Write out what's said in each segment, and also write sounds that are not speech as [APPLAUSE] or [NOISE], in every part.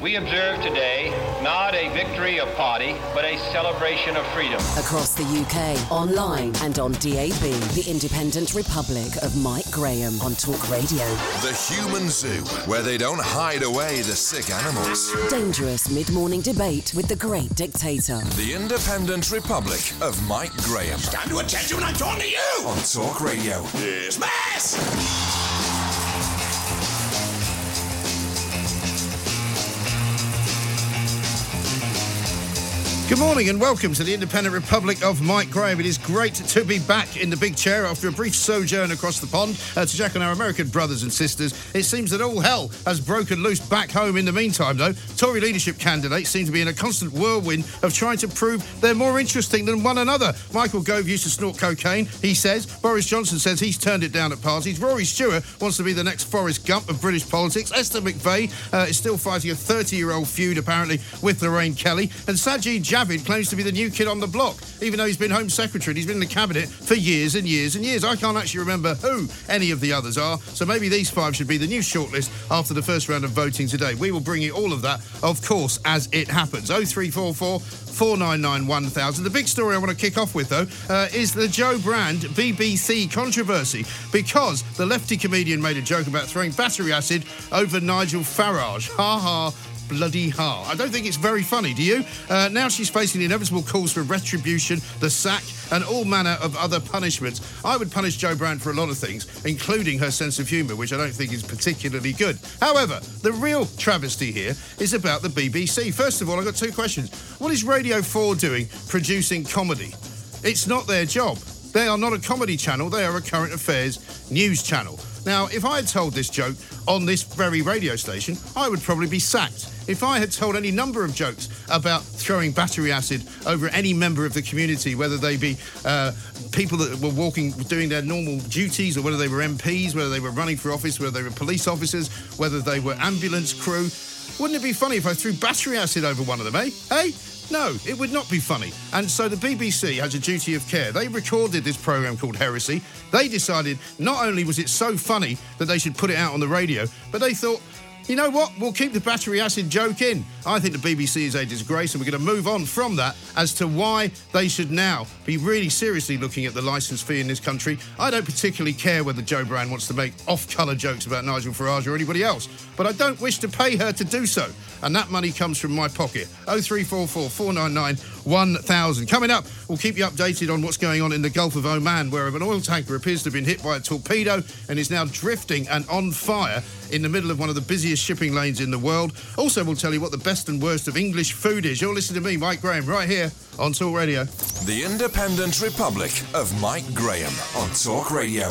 We observe today not a victory of party, but a celebration of freedom. Across the UK, online and on DAB, the Independent Republic of Mike Graham on Talk Radio. The Human Zoo, where they don't hide away the sick animals. Dangerous mid-morning debate with the great dictator. The Independent Republic of Mike Graham. Stand to attention when I'm talking to you! On Talk Radio. Yes, mass! Good morning and welcome to the Independent Republic of Mike Graham. It is great to be back in the big chair after a brief sojourn across the pond uh, to check on our American brothers and sisters. It seems that all hell has broken loose back home in the meantime, though. Tory leadership candidates seem to be in a constant whirlwind of trying to prove they're more interesting than one another. Michael Gove used to snort cocaine, he says. Boris Johnson says he's turned it down at parties. Rory Stewart wants to be the next Forrest Gump of British politics. Esther McVey uh, is still fighting a 30 year old feud, apparently, with Lorraine Kelly. And Sajid Javid claims to be the new kid on the block, even though he's been Home Secretary and he's been in the Cabinet for years and years and years. I can't actually remember who any of the others are, so maybe these five should be the new shortlist after the first round of voting today. We will bring you all of that, of course, as it happens. 0344 499 1000. The big story I want to kick off with, though, uh, is the Jo Brand BBC controversy because the lefty comedian made a joke about throwing battery acid over Nigel Farage. Ha ha bloody ha. I don't think it's very funny, do you? Uh, now she's facing the inevitable calls for retribution, the sack, and all manner of other punishments. I would punish Jo Brand for a lot of things, including her sense of humour, which I don't think is particularly good. However, the real travesty here is about the BBC. First of all, I've got two questions. What is Radio 4 doing producing comedy? It's not their job. They are not a comedy channel, they are a current affairs news channel. Now, if I had told this joke on this very radio station, I would probably be sacked. If I had told any number of jokes about throwing battery acid over any member of the community, whether they be uh, people that were walking, doing their normal duties, or whether they were MPs, whether they were running for office, whether they were police officers, whether they were ambulance crew, wouldn't it be funny if I threw battery acid over one of them, eh? Hey? No, it would not be funny. And so the BBC has a duty of care. They recorded this programme called Heresy. They decided not only was it so funny that they should put it out on the radio, but they thought, you know what? We'll keep the battery acid joke in. I think the BBC is a disgrace, and we're going to move on from that as to why they should now be really seriously looking at the licence fee in this country. I don't particularly care whether Jo Brand wants to make off colour jokes about Nigel Farage or anybody else, but I don't wish to pay her to do so. And that money comes from my pocket. 0344 499 1000. Coming up, we'll keep you updated on what's going on in the Gulf of Oman, where an oil tanker appears to have been hit by a torpedo and is now drifting and on fire in the middle of one of the busiest shipping lanes in the world. Also, we'll tell you what the best and worst of English food is. You're listening to me, Mike Graham, right here on Talk Radio. The Independent Republic of Mike Graham on Talk Radio.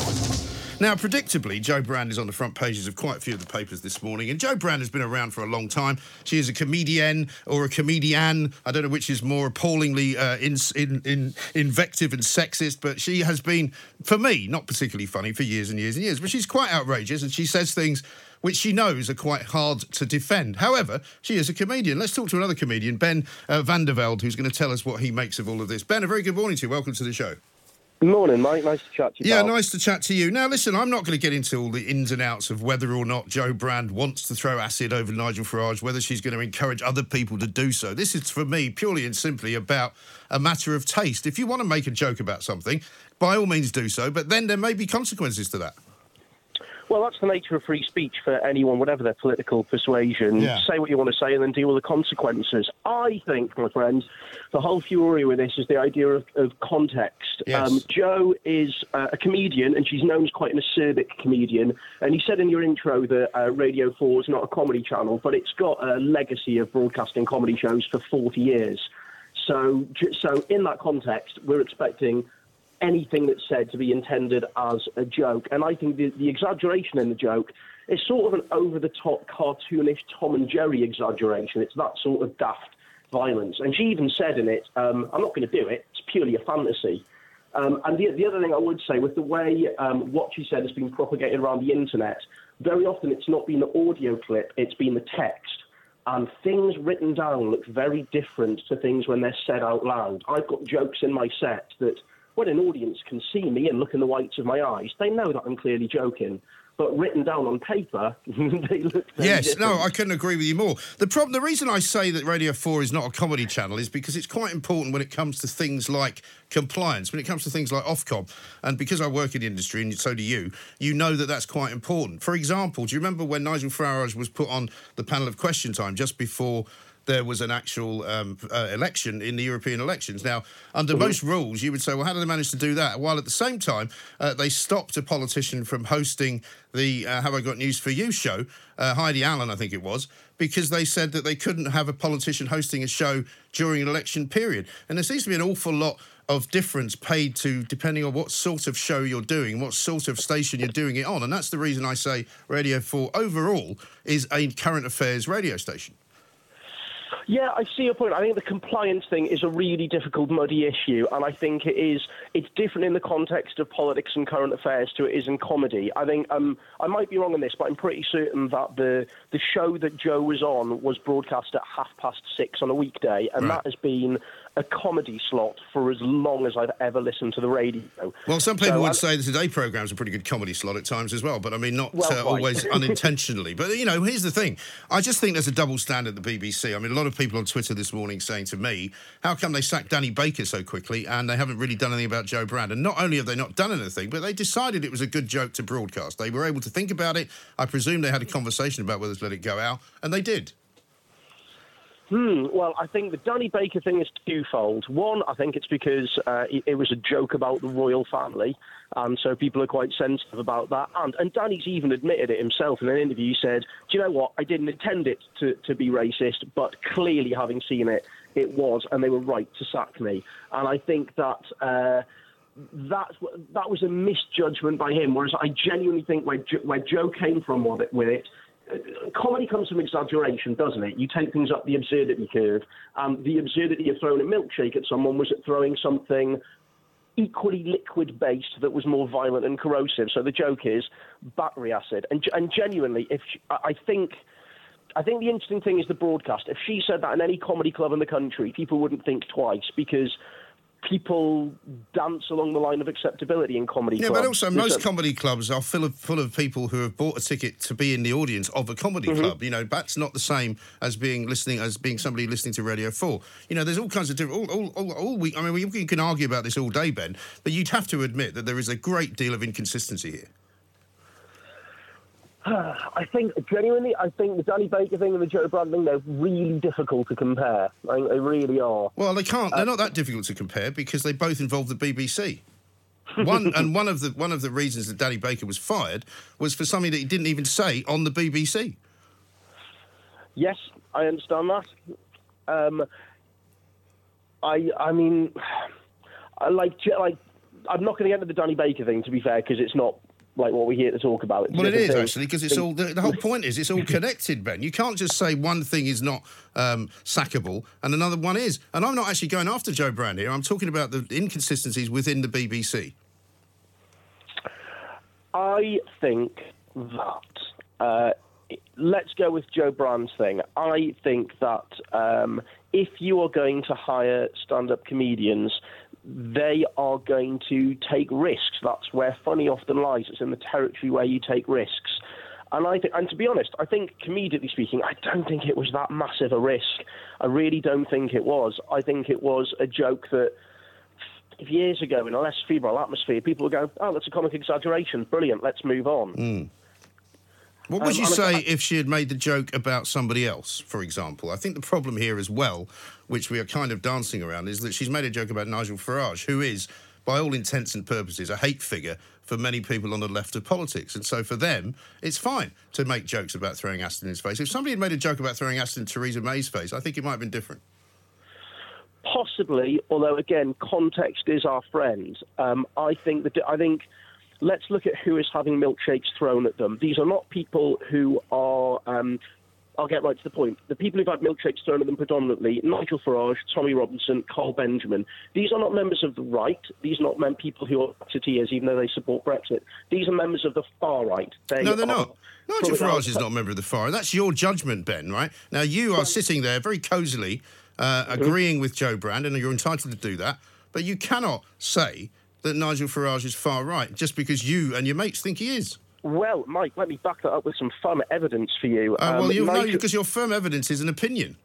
Now, predictably, Jo Brand is on the front pages of quite a few of the papers this morning. And Jo Brand has been around for a long time. She is a comedian or a comedian. I don't know which is more appallingly uh, in, in, in, invective and sexist, but she has been, for me, not particularly funny for years and years and years. But she's quite outrageous and she says things which she knows are quite hard to defend. However, she is a comedian. Let's talk to another comedian, Ben uh, van der Velde, who's going to tell us what he makes of all of this. Ben, a very good morning to you. Welcome to the show. Good morning, mate. Nice to chat to you. Yeah, pal. nice to chat to you. Now, listen, I'm not going to get into all the ins and outs of whether or not Jo Brand wants to throw acid over Nigel Farage, whether she's going to encourage other people to do so. This is, for me, purely and simply about a matter of taste. If you want to make a joke about something, by all means do so, but then there may be consequences to that. Well, that's the nature of free speech for anyone, whatever their political persuasion. Yeah. Say what you want to say and then deal with the consequences. I think, my friends, the whole fury with this is the idea of, of context. Yes. Um, Jo is uh, a comedian, and she's known as quite an acerbic comedian. And you said in your intro that uh, Radio 4 is not a comedy channel, but it's got a legacy of broadcasting comedy shows for 40 years. So, so in that context, we're expecting anything that's said to be intended as a joke. And I think the, the exaggeration in the joke is sort of an over the top, cartoonish Tom and Jerry exaggeration. It's that sort of daft violence. And she even said in it, um, I'm not going to do it, it's purely a fantasy. Um, and the, the other thing I would say, with the way um, what she said has been propagated around the internet, very often it's not been the audio clip, it's been the text. And things written down look very different to things when they're said out loud. I've got jokes in my set that when an audience can see me and look in the whites of my eyes, they know that I'm clearly joking but written down on paper, [LAUGHS] they look. yes, different. no, I couldn't agree with you more. The problem, the reason I say that Radio Four is not a comedy channel is because it's quite important when it comes to things like compliance, when it comes to things like Ofcom, and because I work in the industry and so do you, you know that that's quite important. For example, do you remember when Nigel Farage was put on the panel of Question Time just before? There was an actual um, uh, election in the European elections. Now, under mm-hmm. most rules, you would say, well, how did they manage to do that? While at the same time, uh, they stopped a politician from hosting the uh, Have I Got News for You show, uh, Heidi Allen, I think it was, because they said that they couldn't have a politician hosting a show during an election period. And there seems to be an awful lot of difference paid to depending on what sort of show you're doing, what sort of station you're doing it on. And that's the reason I say Radio 4 overall is a current affairs radio station. Yeah, I see your point. I think the compliance thing is a really difficult, muddy issue, and I think it is. It's different in the context of politics and current affairs to it is in comedy. I think um, I might be wrong on this, but I'm pretty certain that the the show that Jo was on was broadcast at half past six on a weekday, and right. that has been a comedy slot for as long as I've ever listened to the radio. Well, some people so, would um, say the Today program's a pretty good comedy slot at times as well, but I mean, not well, uh, always [LAUGHS] unintentionally. But, you know, here's the thing. I just think there's a double standard at the BBC. I mean, a lot of people on Twitter this morning saying to me, how come they sacked Danny Baker so quickly and they haven't really done anything about Jo Brand? And not only have they not done anything, but they decided it was a good joke to broadcast. They were able to think about it. I presume they had a conversation about whether to let it go out, and they did. Hmm. Well, I think the Danny Baker thing is twofold. One, I think it's because uh, it, it, was a joke about the royal family, and so people are quite sensitive about that. And, and Danny's even admitted it himself in an interview. He said, "Do you know what? I didn't intend it to, to be racist, but clearly, having seen it, it was, and they were right to sack me." And I think that. Uh, that that was a misjudgment by him. Whereas I genuinely think where where Jo came from with it, with it comedy comes from exaggeration, doesn't it? You take things up the absurdity curve. Um, the absurdity of throwing a milkshake at someone was at throwing something equally liquid based that was more violent and corrosive. So the joke is battery acid. And, and genuinely, if she, I think. I think the interesting thing is the broadcast. If she said that in any comedy club in the country, people wouldn't think twice because people dance along the line of acceptability in comedy yeah, clubs. but also most comedy clubs are full of full of people who have bought a ticket to be in the audience of a comedy mm-hmm. club. You know, that's not the same as being listening as being somebody listening to Radio Four. You know, there's all kinds of different. All, all, all, all we, I mean, we can argue about this all day, Ben, but you'd have to admit that there is a great deal of inconsistency here. [SIGHS] I think genuinely, I think the Danny Baker thing and the Jo Brand thing, they're really difficult to compare. I think they really are. Well, they can't. They're uh, not that difficult to compare because they both involve the BBC. [LAUGHS] one and one of the one of the reasons that Danny Baker was fired was for something that he didn't even say on the BBC. Yes, I understand that. Um, I I mean, [SIGHS] I like like I'm not going to get into the Danny Baker thing to be fair because it's not like what we're here to talk about. It's well, it is actually because it's all the, the, whole point is it's all [LAUGHS] connected, Ben. You can't just say one thing is not um, sackable and another one is. And I'm not actually going after Jo Brand here. I'm talking about the inconsistencies within the BBC. I think that. Uh, let's go with Jo Brand's thing. I think that um, if you are going to hire stand-up comedians, they are going to take risks. That's where funny often lies. It's in the territory where you take risks. And I think, and to be honest, I think comedically speaking, I don't think it was that massive a risk. I really don't think it was. I think it was a joke that years ago in a less febrile atmosphere, people would go, "Oh, that's a comic exaggeration. Brilliant. Let's move on." Mm. What would um, you say I, if she had made the joke about somebody else, for example? I think the problem here as well, which we are kind of dancing around, is that she's made a joke about Nigel Farage, who is, by all intents and purposes, a hate figure for many people on the left of politics. And so for them, it's fine to make jokes about throwing acid in his face. If somebody had made a joke about throwing acid in Theresa May's face, I think it might have been different. Possibly, although again, context is our friend. Um, I think that I think let's look at who is having milkshakes thrown at them. These are not people who are. Um, I'll get right to the point. The people who've had milkshakes thrown at them predominantly, Nigel Farage, Tommy Robinson, Carl Benjamin. These are not members of the right. These are not men, people who are Brexiteers, even though they support Brexit. These are members of the far right. They No, they're not. Nigel Farage is not a member of the far. Right. That's your judgment, Ben, right? Now, you are sitting there very cosily uh, agreeing with Jo Brand, and you're entitled to do that, but you cannot say that Nigel Farage is far right just because you and your mates think he is. Well, Mike, let me back that up with some firm evidence for you. Uh, well, Um, you know, because your firm evidence is an opinion.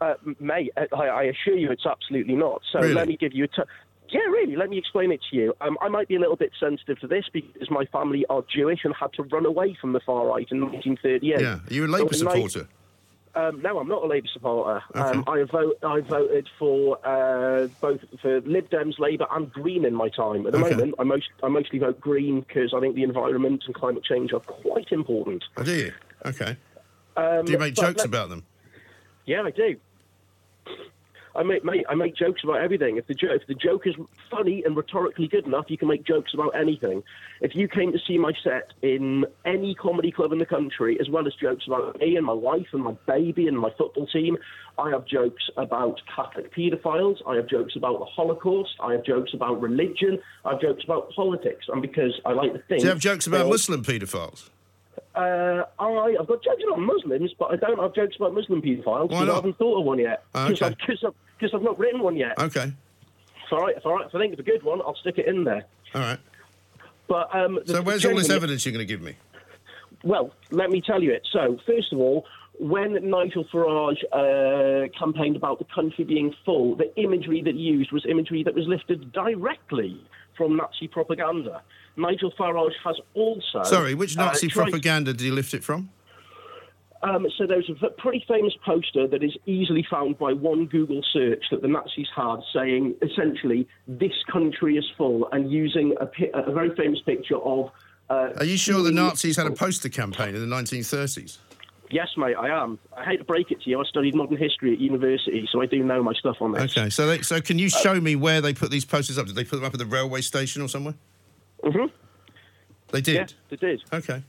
Uh, mate, I, I assure you it's absolutely not. So Really? let me give you a. T- yeah, really. Let me explain it to you. Um, I might be a little bit sensitive to this because my family are Jewish and had to run away from the far right in 1938. Yeah. Are you a Labour So supporter? Um, no, I'm not a Labour supporter. Um, I vote. I voted for uh, both for Lib Dems, Labour, and Green in my time. At the Okay. moment, I most I mostly vote Green because I think the environment and climate change are quite important. Oh, do you? Okay. Um, Do you make jokes about them? Yeah, I do. I make, mate, I make jokes about everything. If the, jo- if the joke is funny and rhetorically good enough, you can make jokes about anything. If you came to see my set in any comedy club in the country, as well as jokes about me and my wife and my baby and my football team, I have jokes about Catholic paedophiles. I have jokes about the Holocaust. I have jokes about religion. I have jokes about politics. And because I like to think, Do you have jokes about Muslim paedophiles? Uh, I, I've got jokes about Muslims, but I don't have jokes about Muslim paedophiles Why because I haven't thought of one yet. Because okay. I've, I've, I've not written one yet. Okay. It's all right. It's all right. If I think it's a good one, I'll stick it in there. All right. But um, So where's all this evidence you're going to give me? Well, let me tell you it. So, first of all, when Nigel Farage uh, campaigned about the country being full, the imagery that he used was imagery that was lifted directly from Nazi propaganda. Nigel Farage has also. Sorry, which uh, Nazi tried- propaganda did you lift it from? Um, so there's a v- pretty famous poster that is easily found by one Google search that the Nazis had, saying essentially this country is full, and using a, pi- a very famous picture of. Uh, Are you sure the Nazis had a poster campaign in the 1930s? Yes, mate, I am. I hate to break it to you. I studied modern history at university, so I do know my stuff on this. Okay, so they, so can you show me where they put these posters up? Did they put them up at the railway station or somewhere? Mhm. They did. Yeah, they did. Okay.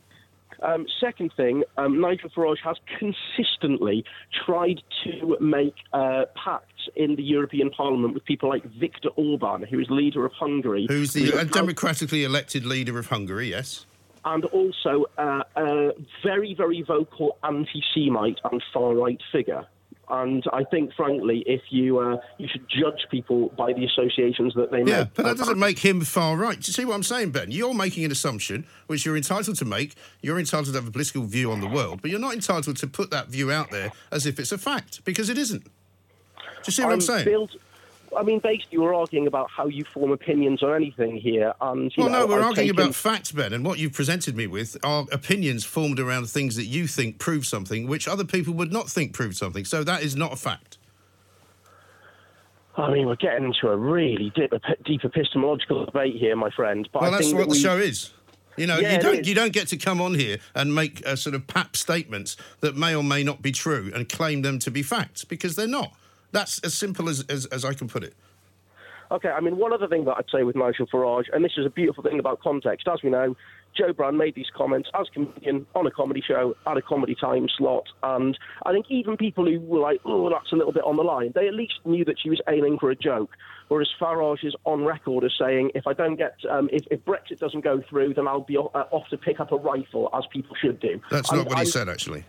Um, second thing, um, Nigel Farage has consistently tried to make uh, pacts in the European Parliament with people like Viktor Orban, who is leader of Hungary. Who's the uh, democratically elected leader of Hungary? Yes. and also uh, a very, very vocal anti-Semite and far-right figure. And I think, frankly, if you uh, you should judge people by the associations that they Yeah, make. Yeah, but that doesn't make him far right. Do you see what I'm saying, Ben? You're making an assumption which you're entitled to make. You're entitled to have a political view on the world, but you're not entitled to put that view out there as if it's a fact because it isn't. Do you see what I'm, saying? build- I mean, basically, we're arguing about how you form opinions on anything here, and Well, know, no, we're I've arguing taken- about facts, Ben, and what you've presented me with are opinions formed around things that you think prove something, which other people would not think proved something. So that is not a fact. I mean, we're getting into a really deep, deep epistemological debate here, my friend. But Well, I that's think what that the we, show is. You know, Yeah, you don't you don't get to come on here and make uh, sort of pap statements that may or may not be true and claim them to be facts because they're not. That's as simple as, as, as I can put it. Okay, I mean, one other thing that I'd say with Nigel Farage, and this is a beautiful thing about context, as we know, Jo Brand made these comments as comedian on a comedy show at a comedy time slot, and I think even people who were like, "Oh, that's a little bit on the line," they at least knew that she was aiming for a joke. Whereas Farage is on record as saying, "If I don't get, um, if, if Brexit doesn't go through, then I'll be uh, off to pick up a rifle, as people should do." That's And not what he said, actually.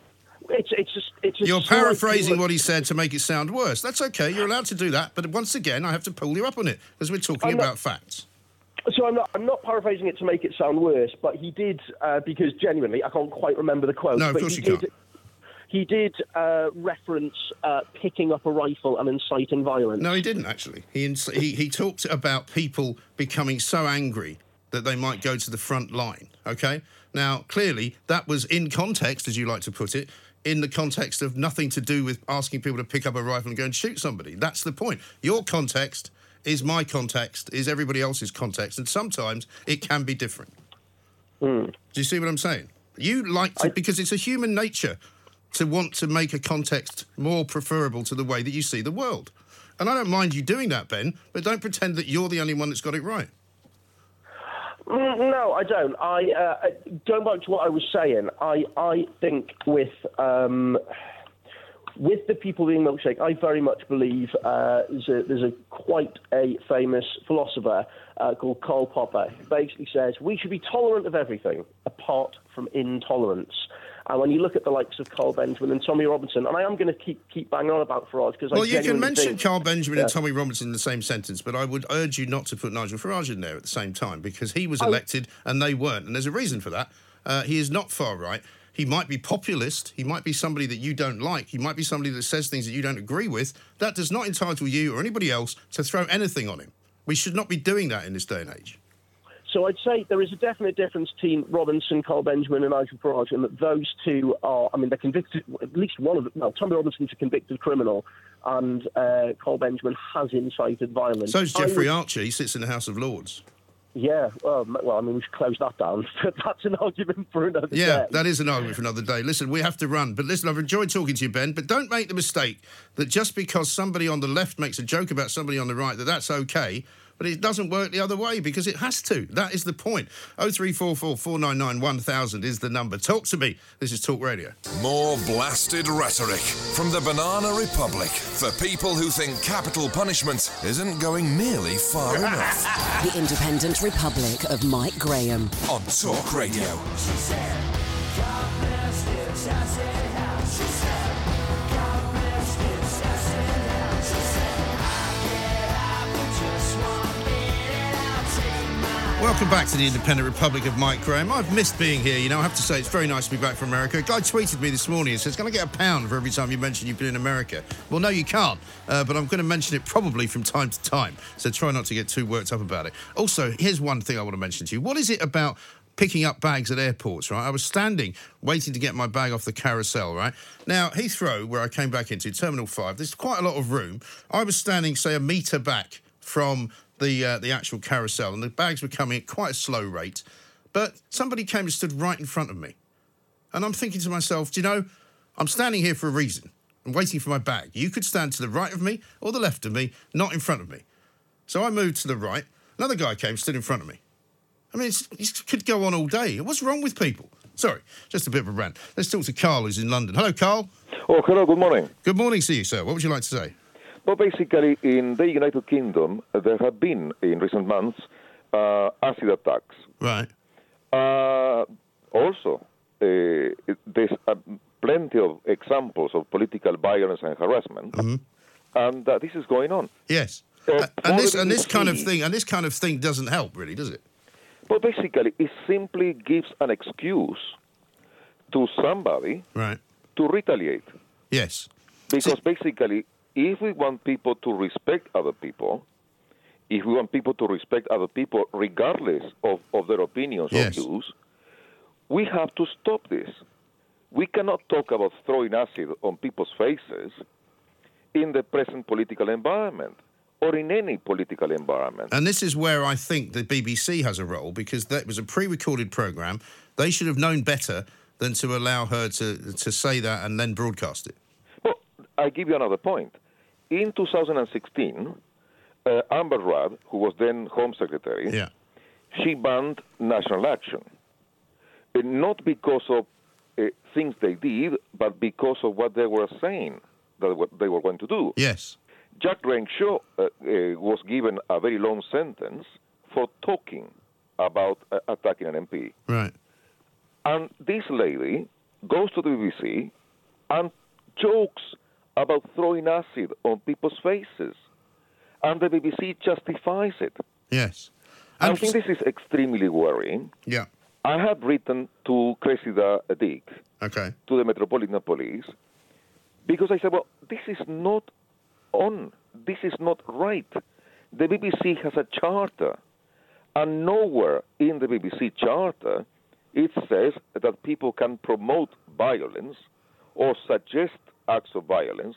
It's it's just it's. a You're slight- paraphrasing what he said to make it sound worse. That's okay. You're allowed to do that. But once again, I have to pull you up on it because we're talking I'm not- about facts. So I'm not, I'm not paraphrasing it to make it sound worse, but he did uh, because genuinely I can't quite remember the quote. No, of but course he you did, can't. He did uh, reference uh, picking up a rifle and inciting violence. No, he didn't actually. He, ins- he he talked about people becoming so angry that they might go to the front line. Okay. Now, clearly, that was in context, as you like to put it, in the context of nothing to do with asking people to pick up a rifle and go and shoot somebody. That's the point. Your context is my context, is everybody else's context, and sometimes it can be different. Hmm. Do you see what I'm saying? You like to, because it's a human nature to want to make a context more preferable to the way that you see the world. And I don't mind you doing that, Ben, but don't pretend that you're the only one that's got it right. Mm, No, I don't. I uh, going back to what I was saying. I I think with um, with the people being milkshake, I very much believe uh, there's, a, there's a quite a famous philosopher uh, called Karl Popper who basically says we should be tolerant of everything apart from intolerance. And when you look at the likes of Carl Benjamin and Tommy Robinson, and I am going to keep keep banging on about Farage because I genuinely Well, you can mention think, Carl Benjamin Yeah. and Tommy Robinson in the same sentence, but I would urge you not to put Nigel Farage in there at the same time because he was elected and they weren't. And there's a reason for that. Uh, he is not far right. He might be populist. He might be somebody that you don't like. He might be somebody that says things that you don't agree with. That does not entitle you or anybody else to throw anything on him. We should not be doing that in this day and age. So I'd say there is a definite difference between Robinson, Carl Benjamin, and Nigel Farage, and that those two are, I mean, they're convicted, at least one of them, well, Tommy Robinson's a convicted criminal, and uh, Carl Benjamin has incited violence. So is I Jeffrey would- Archer. He sits in the House of Lords. Yeah, well, well, I mean, we should close that down. [LAUGHS] That's an argument for another Yeah, day. Yeah, that is an argument for another day. Listen, we have to run. But listen, I've enjoyed talking to you, Ben. But don't make the mistake that just because somebody on the left makes a joke about somebody on the right, that that's okay. But it doesn't work the other way because it has to. That is the point. 0344 499 1000 is the number. Talk to me. This is Talk Radio. More blasted rhetoric from the Banana Republic for people who think capital punishment isn't going nearly far [LAUGHS] enough. The Independent Republic of Mike Graham. On Talk Radio. Welcome back to the Independent Republic of Mike Graham. I've missed being here. You know, I have to say it's very nice to be back from America. A guy tweeted me this morning and says, "Can I get a pound for every time you mention you've been in America?" Well, no, you can't. Uh, but I'm going to mention it probably from time to time. So try not to get too worked up about it. Also, here's one thing I want to mention to you. What is it about? Picking up bags at airports, right? I was standing waiting to get my bag off the carousel, right? Now, Heathrow, where I came back into, Terminal 5, there's quite a lot of room. I was standing, say, a metre back from the uh, the actual carousel, and the bags were coming at quite a slow rate. But somebody came and stood right in front of me, and I'm thinking to myself, do you know, I'm standing here for a reason. I'm waiting for my bag. You could stand to the right of me or the left of me, not in front of me. So I moved to the right. Another guy came, stood in front of me. I mean, it could go on all day. What's wrong with people? Sorry, just a bit of a rant. Let's talk to Carl, who's in London. Hello, Carl. Oh, hello, good morning. Good morning to you, sir. What would you like to say? Well, basically, in the United Kingdom, there have been, in recent months, uh, acid attacks. Right. Uh, also, uh, there's uh, plenty of examples of political violence and harassment, and uh, this is going on. Yes. Uh, and this and this kind of thing and this kind of thing doesn't help, really, does it? But basically, it simply gives an excuse to somebody Right. to retaliate. Yes. Because basically, if we want people to respect other people, if we want people to respect other people regardless of, of their opinions Yes. or views, we have to stop this. We cannot talk about throwing acid on people's faces in the present political environment or in any political environment. And this is where I think the BBC has a role because that was a pre-recorded program. They should have known better than to allow her to to say that and then broadcast it. Well, I give you another point. In 2016, uh, Amber Rudd, who was then Home Secretary, Yeah. she banned national action. Uh, not because of uh, things they did, but because of what they were saying that what they were going to do. Yes. Jack Renshaw uh, uh, was given a very long sentence for talking about uh, attacking an MP. Right. And this lady goes to the BBC and jokes about throwing acid on people's faces. And the BBC justifies it. Yes. I think this is extremely worrying. Yeah. I have written to Cressida Dick, Okay. to the Metropolitan Police, because I said, well, this is not on. This is not right. The BBC has a charter, and nowhere in the BBC charter it says that people can promote violence or suggest acts of violence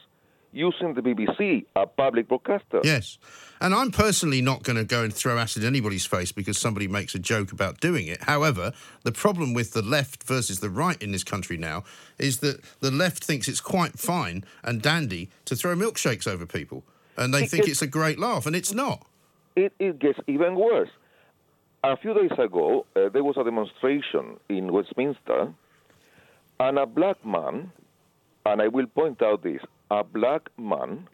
using the BBC, a public broadcaster. Yes. And I'm personally not going to go and throw acid in anybody's face because somebody makes a joke about doing it. However, the problem with the left versus the right in this country now is that the left thinks it's quite fine and dandy to throw milkshakes over people. and they It think gets- it's a great laugh, and it's not. it, it gets even worse. A few days ago, uh, there was a demonstration in Westminster, and a black man, and I will point out this, a black man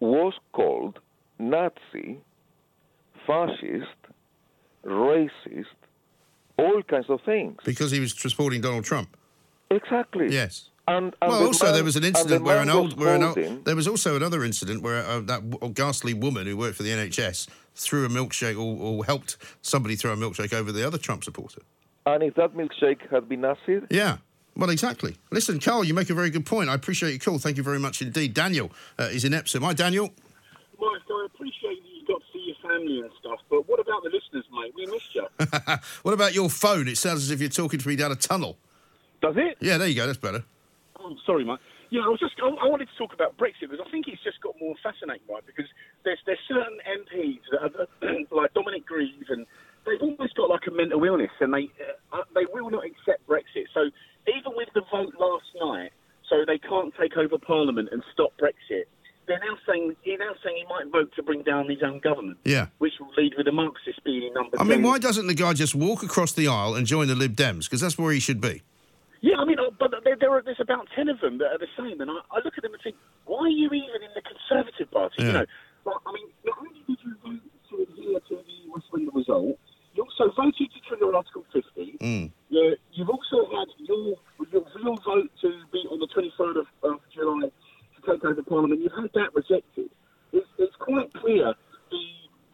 was called Nazi, fascist, racist, all kinds of things. Because he was supporting Donald Trump. Exactly. Yes. And, and Well, the also man- there was an incident where an old, where an old, there was also another incident where uh, that w- ghastly woman who worked for the NHS threw a milkshake or, or helped somebody throw a milkshake over the other Trump supporter. And if that milkshake had been acid, Yeah. Well, exactly. Listen, Carl, you make a very good point. I appreciate your call. Thank you very much indeed. Daniel uh, is in Epsom. Hi, Daniel. Mike, I appreciate that you got to see your family and stuff, but what about the listeners, mate? We missed you. [LAUGHS] what about your phone? It sounds as if you're talking to me down a tunnel. Does it? Yeah, there you go. That's better. Oh, sorry, mate. Yeah, I was just. I, I wanted to talk about Brexit because I think it's just got more fascinating, right? Because there's there's certain MPs that are, [CLEARS THROAT] like Dominic Grieve, and they've almost got like a mental illness, and they uh, they will not accept Brexit. So even with the vote last night, so they can't take over Parliament and stop Brexit. They're now saying he's now saying he might vote to bring down his own government, Yeah. which will lead with the Marxists being in number. I mean, 10. why doesn't the guy just walk across the aisle and join the Lib Dems? Because that's where he should be. Yeah, I mean, uh, but there, there are, there's about ten of them that are the same, and I, I look at them and think, why are you even in the Conservative Party? Yeah. You know, like, I mean, not only did you vote to adhere to the referendum result, you also voted to trigger Article 50. Mm. You, you've also had your, your your vote to be on the 23rd of, of July to take over Parliament. You've had that rejected. It's, it's quite clear the,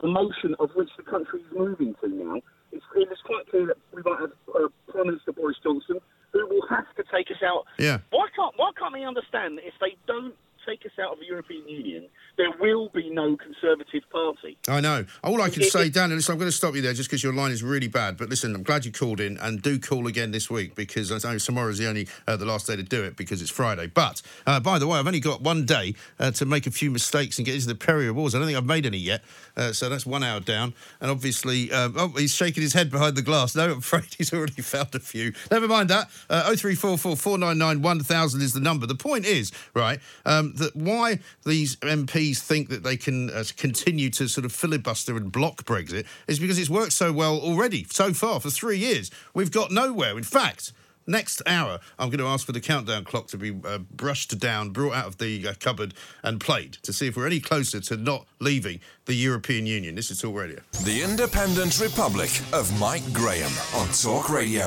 the motion of which the country is moving to now. It's, it's quite clear that we might have uh, Prime Minister Boris Johnson who will have to take us out. Yeah. Why can't Why can't they understand that if they don't take us out of the European Union, there will be no Conservative Party? I know. All I can It- say, Dan, and listen, I'm going to stop you there just because your line is really bad. But listen, I'm glad you called in, and do call again this week because I know tomorrow is the only uh, the last day to do it because it's Friday. But uh, by the way, I've only got one day uh, to make a few mistakes and get into the Perry Awards. I don't think I've made any yet, uh, so that's one hour down. And obviously, um, oh, he's shaking his head behind the glass. No, I'm [LAUGHS] afraid he's already found a few. Never mind that. Uh, 0344 is the number. The point is, right, um, that why these MPs think that they can uh, continue to sort of filibuster and block Brexit is because it's worked so well already so far for three years. We've got nowhere. In fact, next hour, I'm going to ask for the countdown clock to be uh, brushed down, brought out of the uh, cupboard, and played to see if we're any closer to not leaving the European Union. This is Talk Radio. The Independent Republic of Mike Graham on Talk Radio.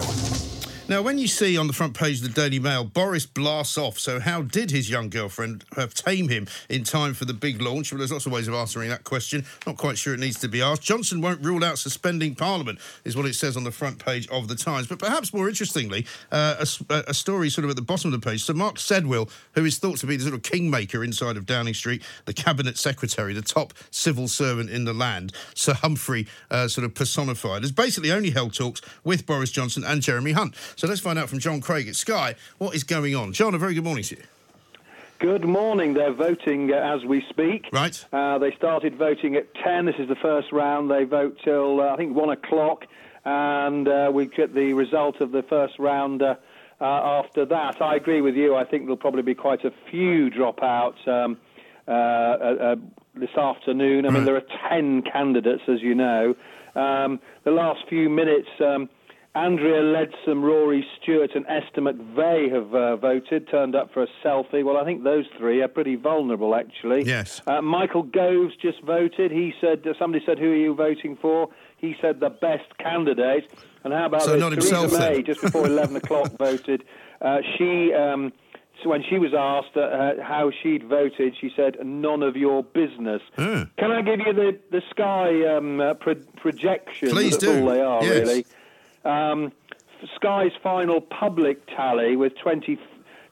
Now, when you see on the front page of the Daily Mail, Boris blasts off. So, how did his young girlfriend uh, tame him in time for the big launch? Well, there's lots of ways of answering that question. Not quite sure it needs to be asked. Johnson won't rule out suspending Parliament, is what it says on the front page of the Times. But perhaps more interestingly, uh, a a, story sort of at the bottom of the page. Sir Mark Sedwill, who is thought to be the sort of kingmaker inside of Downing Street, the cabinet secretary, the top civil servant in the land, Sir Humphrey, uh, sort of personified, has basically only held talks with Boris Johnson and Jeremy Hunt. So let's find out from John Craig at Sky what is going on. John, a very good morning to you. Good morning. They're voting uh, as we speak. Right. Uh, they started voting at 10. This is the first round. They vote till, uh, I think, 1 o'clock. And uh, we get the result of the first round uh, uh, after that. I agree with you. I think there'll probably be quite a few dropouts um, uh, uh, uh, this afternoon. I mean, there are 10 candidates, as you know. Um, the last few minutes. Um, Andrea Leadsom, Rory Stewart, and Esther McVey have uh, voted, turned up for a selfie. Well, I think those three are pretty vulnerable, actually. Yes. Uh, Michael Gove's just voted. He said, uh, somebody said, who are you voting for? He said the best candidate. And how about So this? not Theresa himself, May, then? just before [LAUGHS] 11 o'clock, voted. Uh, she, um, so when she was asked uh, how she'd voted, she said, none of your business. Hmm. Can I give you the, the Sky um, uh, pro- projection? Please That's do. all they are, Yes. really. Um, Sky's final public tally with 20,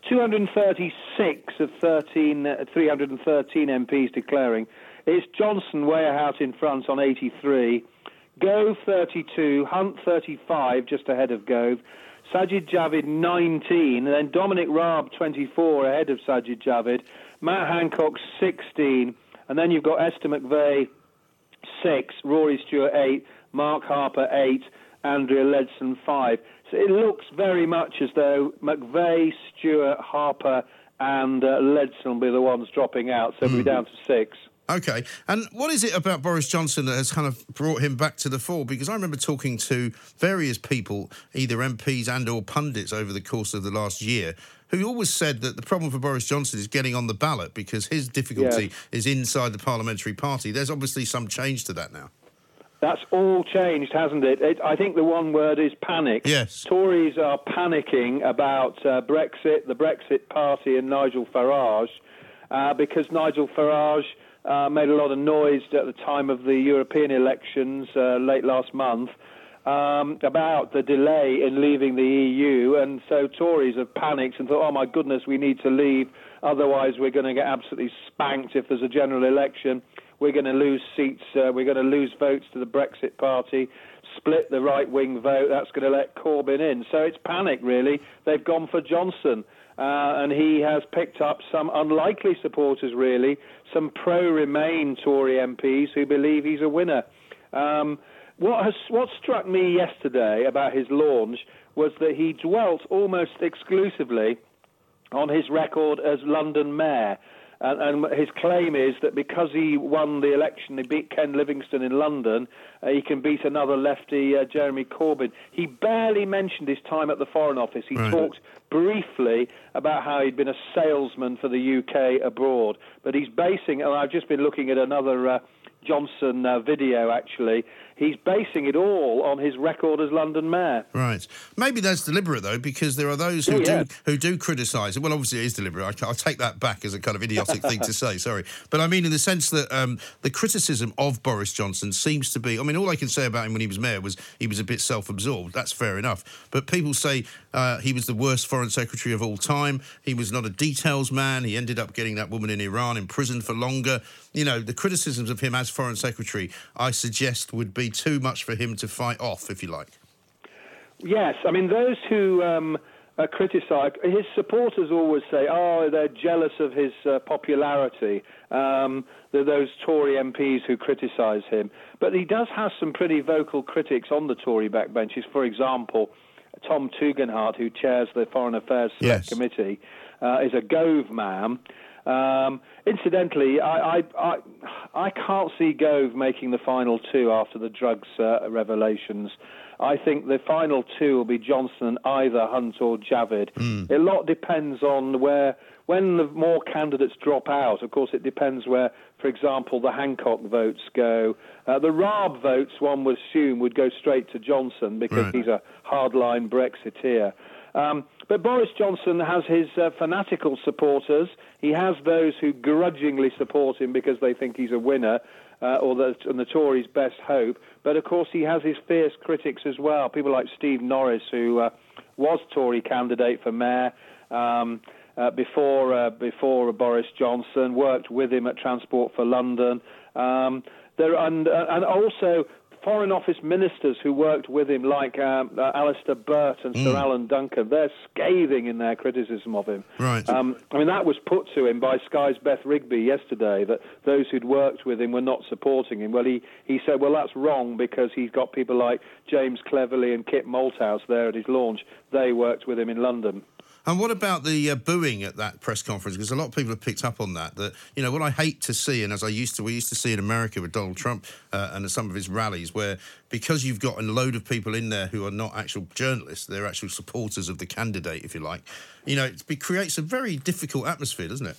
236 of 13, uh, 313 MPs declaring. It's Johnson out in front on 83, Gove 32, Hunt 35, just ahead of Gove, Sajid Javid 19, and then Dominic Raab 24 ahead of Sajid Javid, Matt Hancock 16, and then you've got Esther McVey six, Rory Stewart eight, Mark Harper eight, Andrea Leadsom five. So it looks very much as though McVey, Stewart, Harper, and uh, will be the ones dropping out, so we'll be down to six. Okay, and what is it about Boris Johnson that has kind of brought him back to the fore? Because I remember talking to various people, either MPs and or pundits, over the course of the last year, who always said that the problem for Boris Johnson is getting on the ballot because his difficulty Yes. is inside the parliamentary party. There's obviously some change to that now. That's all changed, hasn't it? it? I think the one word is panic. Yes. Tories are panicking about uh, Brexit, the Brexit Party, and Nigel Farage, uh, because Nigel Farage uh, made a lot of noise at the time of the European elections uh, late last month um, about the delay in leaving the EU, and so Tories have panicked and thought, "Oh my goodness, we need to leave, otherwise we're going to get absolutely spanked if there's a general election." We're going to lose seats. Uh, we're going to lose votes to the Brexit Party. Split the right wing vote. That's going to let Corbyn in. So it's panic, really. They've gone for Johnson. Uh, and he has picked up some unlikely supporters, really, some pro Remain Tory MPs who believe he's a winner. Um, what, has, what struck me yesterday about his launch was that he dwelt almost exclusively on his record as London mayor. And, and his claim is that because he won the election, he beat Ken Livingstone in London, uh, he can beat another lefty, uh, Jeremy Corbyn. He barely mentioned his time at the Foreign Office. He Right. talked briefly about how he'd been a salesman for the UK abroad. But he's basing, and I've just been looking at another uh, Johnson uh, video actually, he's basing it all on his record as London mayor. Right. Maybe that's deliberate though, because there are those who Oh, yeah. do who do criticise it. Well, obviously it is deliberate. I, I'll take that back as a kind of idiotic thing to say. Sorry, but I mean in the sense that um, the criticism of Boris Johnson seems to be. I mean, all I can say about him when he was mayor was he was a bit self-absorbed. That's fair enough. But people say uh, he was the worst foreign secretary of all time. He was not a details man. He ended up getting that woman in Iran in prison for longer. You know, the criticisms of him as foreign secretary, I suggest, would be too much for him to fight off, if you like. Yes, I mean those who um, uh, criticise his supporters always say, "Oh, they're jealous of his uh, popularity." Um, they're those Tory MPs who criticise him, but he does have some pretty vocal critics on the Tory backbenches. For example, Tom Tugendhat, who chairs the Foreign Affairs Select Yes. Committee, uh, is a Gove man. Um, incidentally, I, I, I, I can't see Gove making the final two after the drugs uh, revelations. I think the final two will be Johnson, and either Hunt or Javid. A lot depends on where, when the more candidates drop out. Of course, it depends where, for example, the Hancock votes go. Uh, the Raab votes, one would assume, would go straight to Johnson because Right. he's a hardline Brexiteer. Um, but Boris Johnson has his uh, fanatical supporters. He has those who grudgingly support him because they think he's a winner, uh, or the, and the Tories' best hope. But of course, he has his fierce critics as well. People like Steve Norris, who uh, was Tory candidate for mayor. Um, uh, before uh, before Boris Johnson, worked with him at Transport for London. Um, there and uh, and also Foreign Office ministers who worked with him, like um, uh, Alistair Burt and Sir Alan Duncan. They're scathing in their criticism of him. Right. Um, I mean, that was put to him by Sky's Beth Rigby yesterday that those who'd worked with him were not supporting him. Well, he, he said, well, that's wrong because he's got people like James Cleverly and Kit Malthouse there at his launch. They worked with him in London. And what about the uh, booing at that press conference? Because a lot of people have picked up on that. That you know what I hate to see, and as I used to, we used to see in America with Donald Trump uh, and some of his rallies, where because you've got a load of people in there who are not actual journalists, they're actual supporters of the candidate, if you like. You know, it creates a very difficult atmosphere, doesn't it?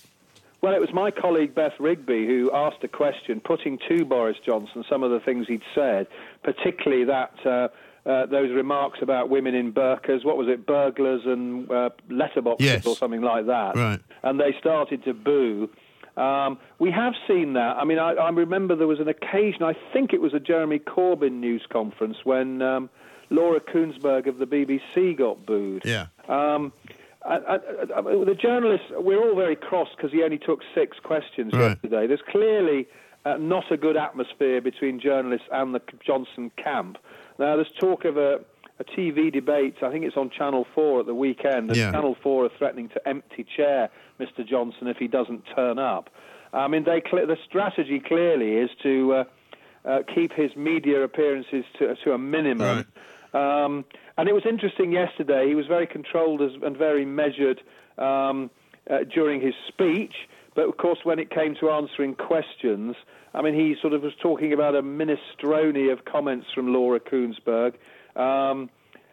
Well, it was my colleague Beth Rigby who asked a question, putting to Boris Johnson some of the things he'd said, particularly that uh, uh, those remarks about women in burqas. What was it, burglars and uh, letterboxes Yes. or something like that? Right. And they started to boo. Um, we have seen that. I mean, I, I remember there was an occasion. I think it was a Jeremy Corbyn news conference when um, Laura Kuenssberg of the BBC got booed. Yeah. Um, I, I, the journalists, we're all very cross because he only took six questions Right. yesterday. There's clearly uh, not a good atmosphere between journalists and the Johnson camp. Now, there's talk of a, a TV debate. I think it's on Channel 4 at the weekend. And Yeah. Channel 4 are threatening to empty chair Mr. Johnson if he doesn't turn up. I mean, they cle the strategy clearly is to uh, uh, keep his media appearances to, to a minimum. Um, and it was interesting yesterday. He was very controlled as, and very measured um, uh, during his speech. But of course, when it came to answering questions, I mean, he sort of was talking about a minestrone of comments from Laura Kuenssberg. Um,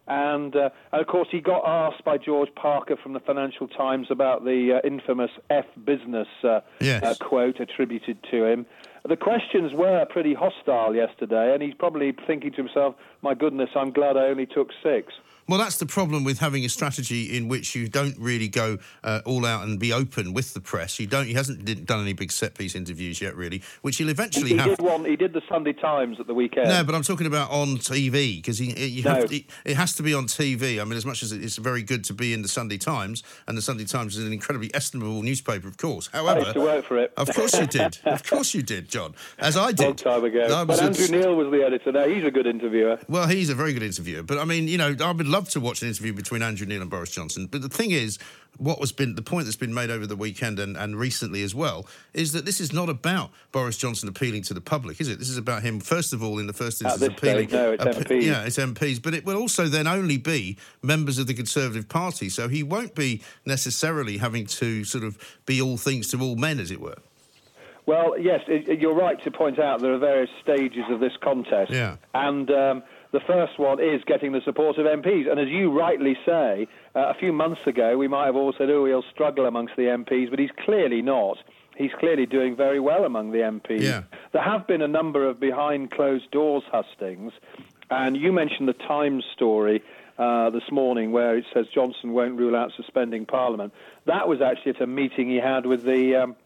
and, uh, and of course, he got asked by George Parker from the Financial Times about the uh, infamous F business uh, Yes. uh, quote attributed to him. The questions were pretty hostile yesterday, and he's probably thinking to himself, my goodness, I'm glad I only took six. Well, that's the problem with having a strategy in which you don't really go uh, all out and be open with the press. You don't. He hasn't done any big set piece interviews yet, really, which he'll eventually He have. did one. He did the Sunday Times at the weekend. No, but I'm talking about on TV because you No. to, it has to be on TV. I mean, as much as it's very good to be in the Sunday Times, and the Sunday Times is an incredibly estimable newspaper, of course. However, I used to work for it. Of course you did. of course you did, John. As I [LAUGHS] did. Long time ago. But Andrew Neil was the editor. Now he's a good interviewer. well, he's a very good interviewer, but I mean, you know, I would love to watch an interview between Andrew Neil and Boris Johnson. But the thing is, what was been the point that's been made over the weekend and, and recently as well is that this is not about Boris Johnson appealing to the public, is it? This is about him, first of all, in the first instance, appealing. stage, no, it's appe- MPs. Yeah, it's MPs, but it will also then only be members of the Conservative Party. So he won't be necessarily having to sort of be all things to all men, as it were. Well, yes, it- you're right to point out there are various stages of this contest. Yeah. And um, the first one is getting the support of MPs. And as you rightly say, uh, a few months ago we might have all said, oh, he'll struggle amongst the MPs, but he's clearly not. He's clearly doing very well among the MPs. Yeah. There have been a number of behind closed doors hustings. And you mentioned the Times story uh, this morning where it says Johnson won't rule out suspending Parliament. That was actually at a meeting he had with the. Um,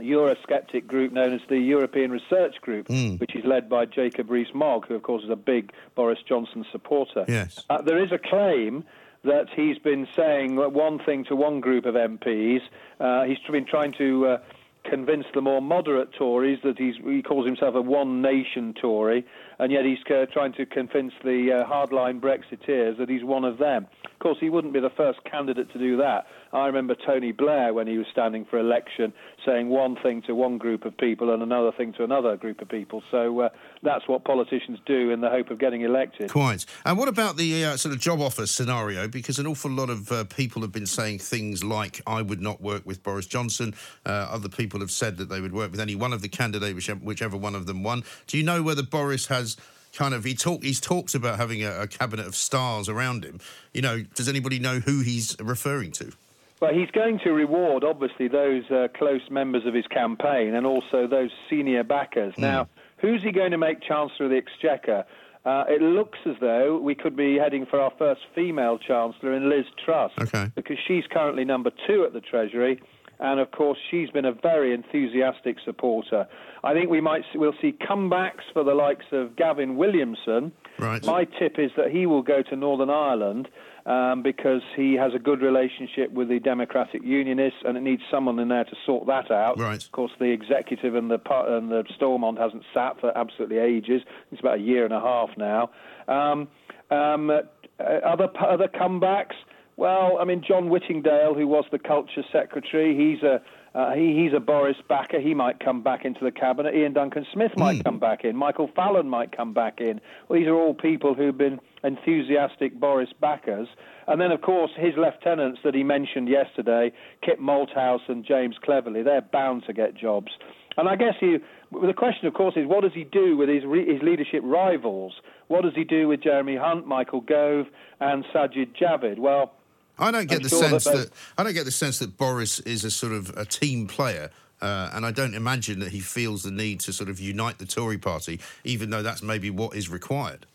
Eurosceptic group known as the European Research Group, which is led by Jacob Rees-Mogg, who of course is a big Boris Johnson supporter. Yes. Uh, there is a claim that he's been saying one thing to one group of MPs. Uh, he's been trying to uh, convince the more moderate Tories that he's, he calls himself a one nation Tory, and yet he's uh, trying to convince the uh, hardline Brexiteers that he's one of them. Of course, he wouldn't be the first candidate to do that. I remember Tony Blair when he was standing for election saying one thing to one group of people and another thing to another group of people. So uh, that's what politicians do in the hope of getting elected. Quite. And what about the uh, sort of job offer scenario? Because an awful lot of uh, people have been saying things like, I would not work with Boris Johnson. Uh, other people have said that they would work with any one of the candidates, whichever, whichever one of them won. Do you know whether Boris has kind of, he talk, he's talked about having a, a cabinet of stars around him. You know, does anybody know who he's referring to? Well, he's going to reward, obviously, those uh, close members of his campaign and also those senior backers. Now, who's he going to make Chancellor of the Exchequer? Uh, it looks as though we could be heading for our first female Chancellor in Liz Truss, Okay. because she's currently number two at the Treasury, and of course she's been a very enthusiastic supporter. I think we might we'll see comebacks for the likes of Gavin Williamson. Right. My tip is that he will go to Northern Ireland um, because he has a good relationship with the Democratic Unionists, and it needs someone in there to sort that out. Right. Of course, the executive and the and the Stormont hasn't sat for absolutely ages. It's about a year and a half now. Um, um, uh, other other comebacks. Well, I mean, John Whittingdale, who was the culture secretary, he's a uh, he, he's a Boris backer. He might come back into the cabinet. Ian Duncan Smith might come back in. Michael Fallon might come back in. Well, these are all people who've been enthusiastic Boris backers. And then, of course, his lieutenants that he mentioned yesterday, Kit Malthouse and James Cleverly, they're bound to get jobs. And I guess he, the question, of course, is what does he do with his, re, his leadership rivals? What does he do with Jeremy Hunt, Michael Gove, and Sajid Javid? Well, I don't get I'm the sure sense they- that, I don't get the sense that Boris is a sort of a team player. Uh, and I don't imagine that he feels the need to sort of unite the Tory party, even though that's maybe what is required.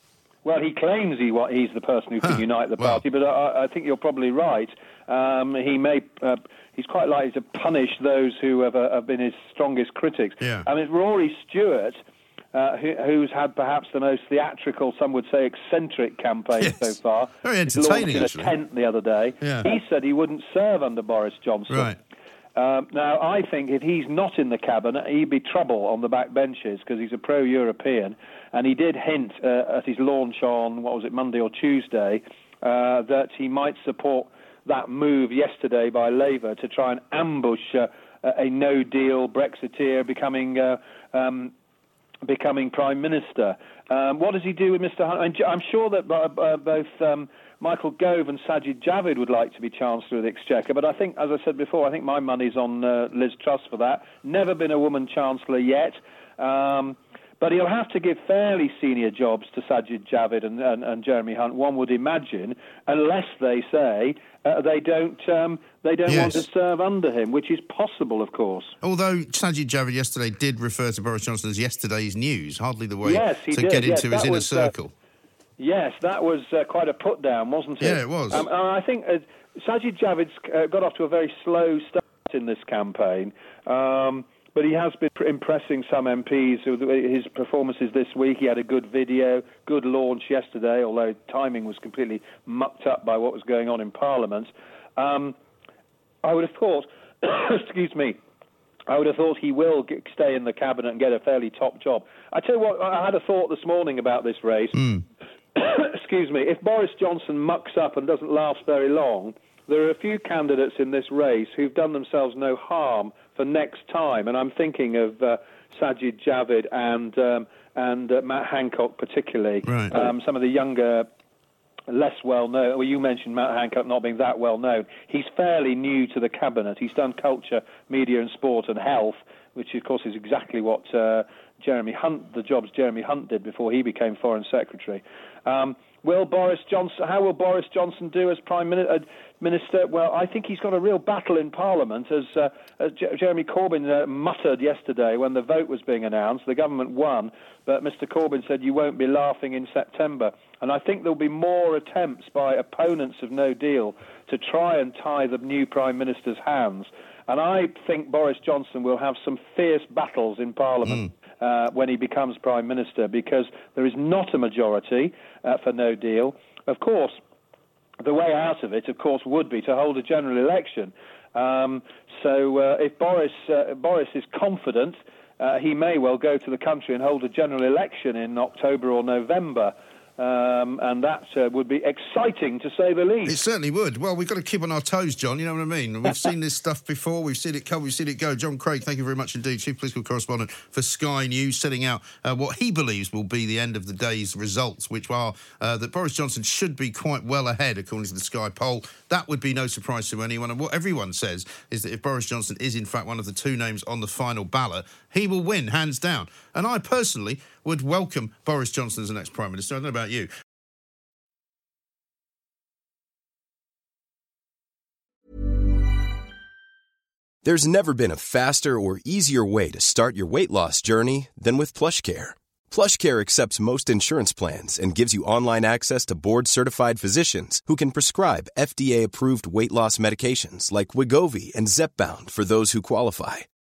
Well, he claims he he's the person who can Huh. unite the Well- party, but I, I think you're probably right. Um, he may uh, he's quite likely to punish those who have, uh, have been his strongest critics. Yeah. I mean, Rory Stewart. Uh, who, who's had perhaps the most theatrical, some would say eccentric campaign Yes. so far. [LAUGHS] Very He entertaining, in a tent the other day. Yeah. He said he wouldn't serve under Boris Johnson. Right. Um, now, I think if he's not in the cabinet, he'd be trouble on the back benches because he's a pro-European, and he did hint uh, at his launch on what was it, Monday or Tuesday, uh, that he might support that move yesterday by Labour to try and ambush uh, a no-deal Brexiteer becoming. Uh, um, becoming prime minister. Um, what does he do with Mr. Hunt? I'm sure that uh, both um, Michael Gove and Sajid Javid would like to be Chancellor of the Exchequer, but I think, as I said before, I think my money's on uh, Liz Truss for that. Never been a woman Chancellor yet. Um, but he'll have to give fairly senior jobs to Sajid Javid and, and, and Jeremy Hunt, one would imagine, unless they say uh, they don't um, they don't yes. want to serve under him, which is possible, of course. Although Sajid Javid yesterday did refer to Boris Johnson as yesterday's news, hardly the way yes, to did. get yes, into his inner was, uh, circle. Uh, yes, that was uh, quite a put down, wasn't it? Yeah, it was. Um, I think uh, Sajid Javid uh, got off to a very slow start in this campaign. Um, but he has been impressing some MPs with his performances this week. He had a good video, good launch yesterday, although timing was completely mucked up by what was going on in Parliament. Um, I would have thought, [COUGHS] excuse me, I would have thought he will get, stay in the cabinet and get a fairly top job. I tell you what, I had a thought this morning about this race. Mm. [COUGHS] excuse me, if Boris Johnson mucks up and doesn't last very long, there are a few candidates in this race who've done themselves no harm for next time. And I'm thinking of uh, Sajid Javid and um, and uh, Matt Hancock particularly. Right. Um, some of the younger. Less well known. Well, you mentioned Matt Hancock not being that well known. He's fairly new to the cabinet. He's done culture, media, and sport and health, which of course is exactly what uh, Jeremy Hunt, the jobs Jeremy Hunt did before he became foreign secretary. Um, will Boris Johnson? How will Boris Johnson do as prime minister? Uh, well, I think he's got a real battle in Parliament, as, uh, as J- Jeremy Corbyn uh, muttered yesterday when the vote was being announced. The government won, but Mr. Corbyn said, You won't be laughing in September. And I think there'll be more attempts by opponents of no deal to try and tie the new Prime Minister's hands. And I think Boris Johnson will have some fierce battles in Parliament. Mm. Uh, when he becomes Prime Minister, because there is not a majority uh, for no deal. Of course, the way out of it, of course, would be to hold a general election. Um, so uh, if Boris uh, Boris is confident, uh, he may well go to the country and hold a general election in October or November. Um, and that uh, would be exciting to say the least. It certainly would. Well, we've got to keep on our toes, John. You know what I mean? We've seen this stuff before. We've seen it come. We've seen it go. John Craig, thank you very much indeed, chief political correspondent for Sky News, setting out uh, what he believes will be the end of the day's results, which are uh, that Boris Johnson should be quite well ahead, according to the Sky poll. That would be no surprise to anyone. And what everyone says is that if Boris Johnson is in fact one of the two names on the final ballot, he will win hands down. And I personally would welcome Boris Johnson as the next Prime Minister. I don't know about you. There's never been a faster or easier way to start your weight loss journey than with PlushCare. PlushCare accepts most insurance plans and gives you online access to board-certified physicians who can prescribe FDA-approved weight loss medications like Wegovy and Zepbound for those who qualify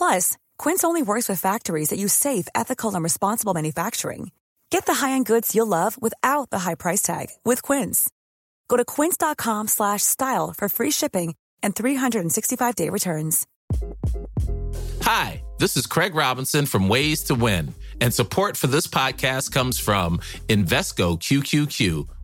Plus, Quince only works with factories that use safe, ethical, and responsible manufacturing. Get the high-end goods you'll love without the high price tag with Quince. Go to quince.com/style for free shipping and 365-day returns. Hi, this is Craig Robinson from Ways to Win, and support for this podcast comes from Invesco QQQ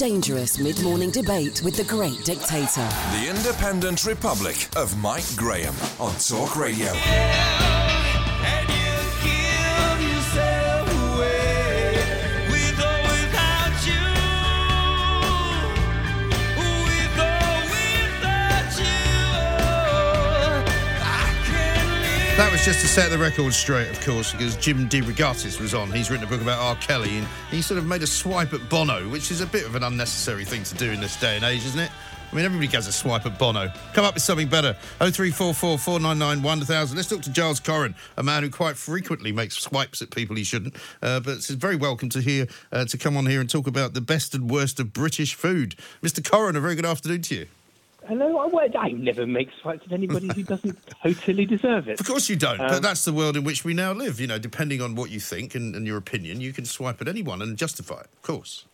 Dangerous mid morning debate with the great dictator. The Independent Republic of Mike Graham on Talk Radio. Was just to set the record straight, of course, because Jim DeRogatis was on. He's written a book about R. Kelly, and he sort of made a swipe at Bono, which is a bit of an unnecessary thing to do in this day and age, isn't it? I mean, everybody gets a swipe at Bono. Come up with something better. 0344 499 1000. Let's talk to Giles Coren, a man who quite frequently makes swipes at people he shouldn't. Uh, but it's very welcome to hear uh, to come on here and talk about the best and worst of British food. Mr. Coren, a very good afternoon to you. Hello, I, well, I never make swipes at anybody who doesn't [LAUGHS] totally deserve it. Of course you don't, Um, but that's the world in which we now live. You know, depending on what you think and, and your opinion, you can swipe at anyone and justify it, of course.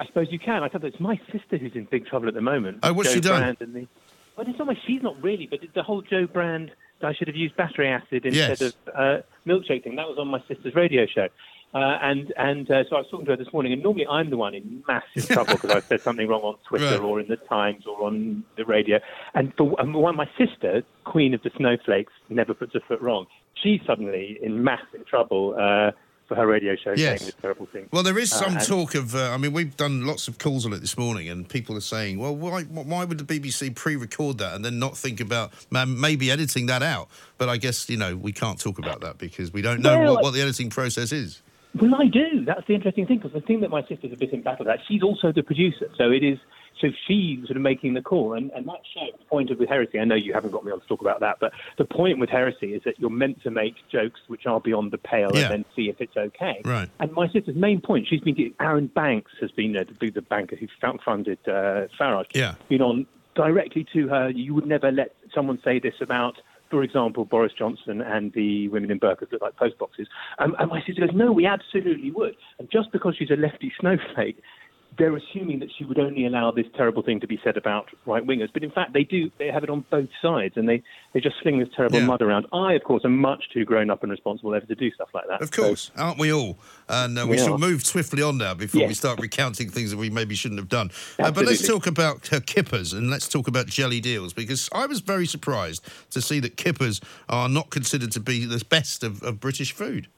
I suppose you can. I thought it's my sister who's in big trouble at the moment. Oh, what's Jo she done? Brand and the, well, it's not my, she's not really, but the whole Jo Brand, I should have used battery acid instead Yes. of uh, milkshake thing, that was on my sister's radio show. Uh, and and uh, so I was talking to her this morning, and normally I'm the one in massive trouble because I [LAUGHS] said something wrong on Twitter Right. or in the Times or on the radio. And for and one, my sister, Queen of the Snowflakes, never puts a foot wrong. She's suddenly in massive trouble uh, for her radio show Yes. saying this terrible thing. Well, there is Uh, some talk of. Uh, I mean, we've done lots of calls on it this morning, and people are saying, "Well, why, why would the BBC pre-record that and then not think about maybe editing that out?" But I guess you know we can't talk about that because we don't know Well, what, what the editing process is. Well, I do. That's the interesting thing because the thing that my sister's a bit in battle with she's also the producer, so it is. So she's sort of making the call, and, and that show, the point of with heresy. I know you haven't got me on to talk about that, but the point with heresy is that you're meant to make jokes which are beyond the pale, Yeah. and then see if it's okay. Right. And my sister's main point, she's been Arron Banks has been the, the banker who funded uh, Farage. Yeah. Been on directly to her. You would never let someone say this about, for example, Boris Johnson and the women in burqas look like post boxes. Um, and my sister goes, no, we absolutely would. And just because she's a lefty snowflake, they're assuming that she would only allow this terrible thing to be said about right wingers. But in fact, they do. They have it on both sides, and they, they just fling this terrible Yeah. mud around. I, of course, am much too grown up and responsible ever to do stuff like that. Of course, aren't we all? And uh, we, We shall move swiftly on now before we start recounting things that we maybe shouldn't have done. Uh, but let's talk about uh, kippers and let's talk about jellied eels because I was very surprised to see that kippers are not considered to be the best of, of British food.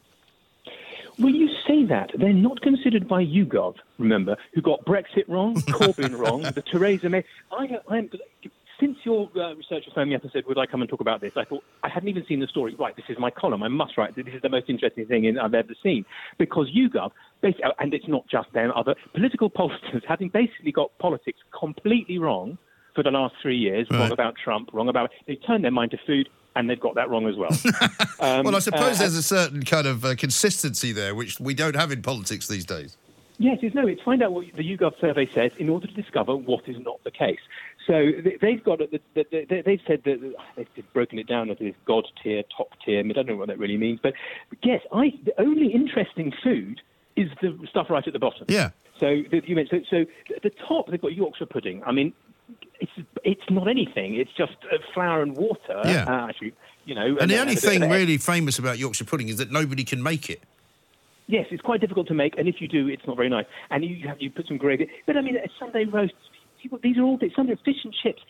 Well, you say that. They're not considered by YouGov, remember, who got Brexit wrong, [LAUGHS] Corbyn wrong, the Theresa May. I, I'm, since your uh, researcher phoned me up and said, Would I come and talk about this? I thought, I hadn't even seen the story. Right, this is my column. I must write. This is the most interesting thing in, I've ever seen. Because YouGov, basically, and it's not just them, other political [LAUGHS] pollsters, having basically got politics completely wrong for the last three years, wrong about Trump, wrong about. They turned their mind to food. And they've got that wrong as well. [LAUGHS] Um, well, I suppose uh, there's a certain kind of uh, consistency there, which we don't have in politics these days. Yes, it's no. It's find out what the YouGov survey says in order to discover what is not the case. So they- they've got the, the, the, they've said that they've broken it down into this god tier, top tier. I, mean, I don't know what that really means, but yes, I the only interesting food is the stuff right at the bottom. Yeah. So you mentioned so, so the top they've got Yorkshire pudding. I mean, it's it's not anything. It's just uh, flour and water. Yeah. Uh, actually, you know. And the only a bit of thing really famous about Yorkshire pudding is that nobody can make it. Yes, it's quite difficult to make, and if you do, it's not very nice. And you have you put some gravy. But I mean, a Sunday roast. people- These are all. Sunday fish and chips.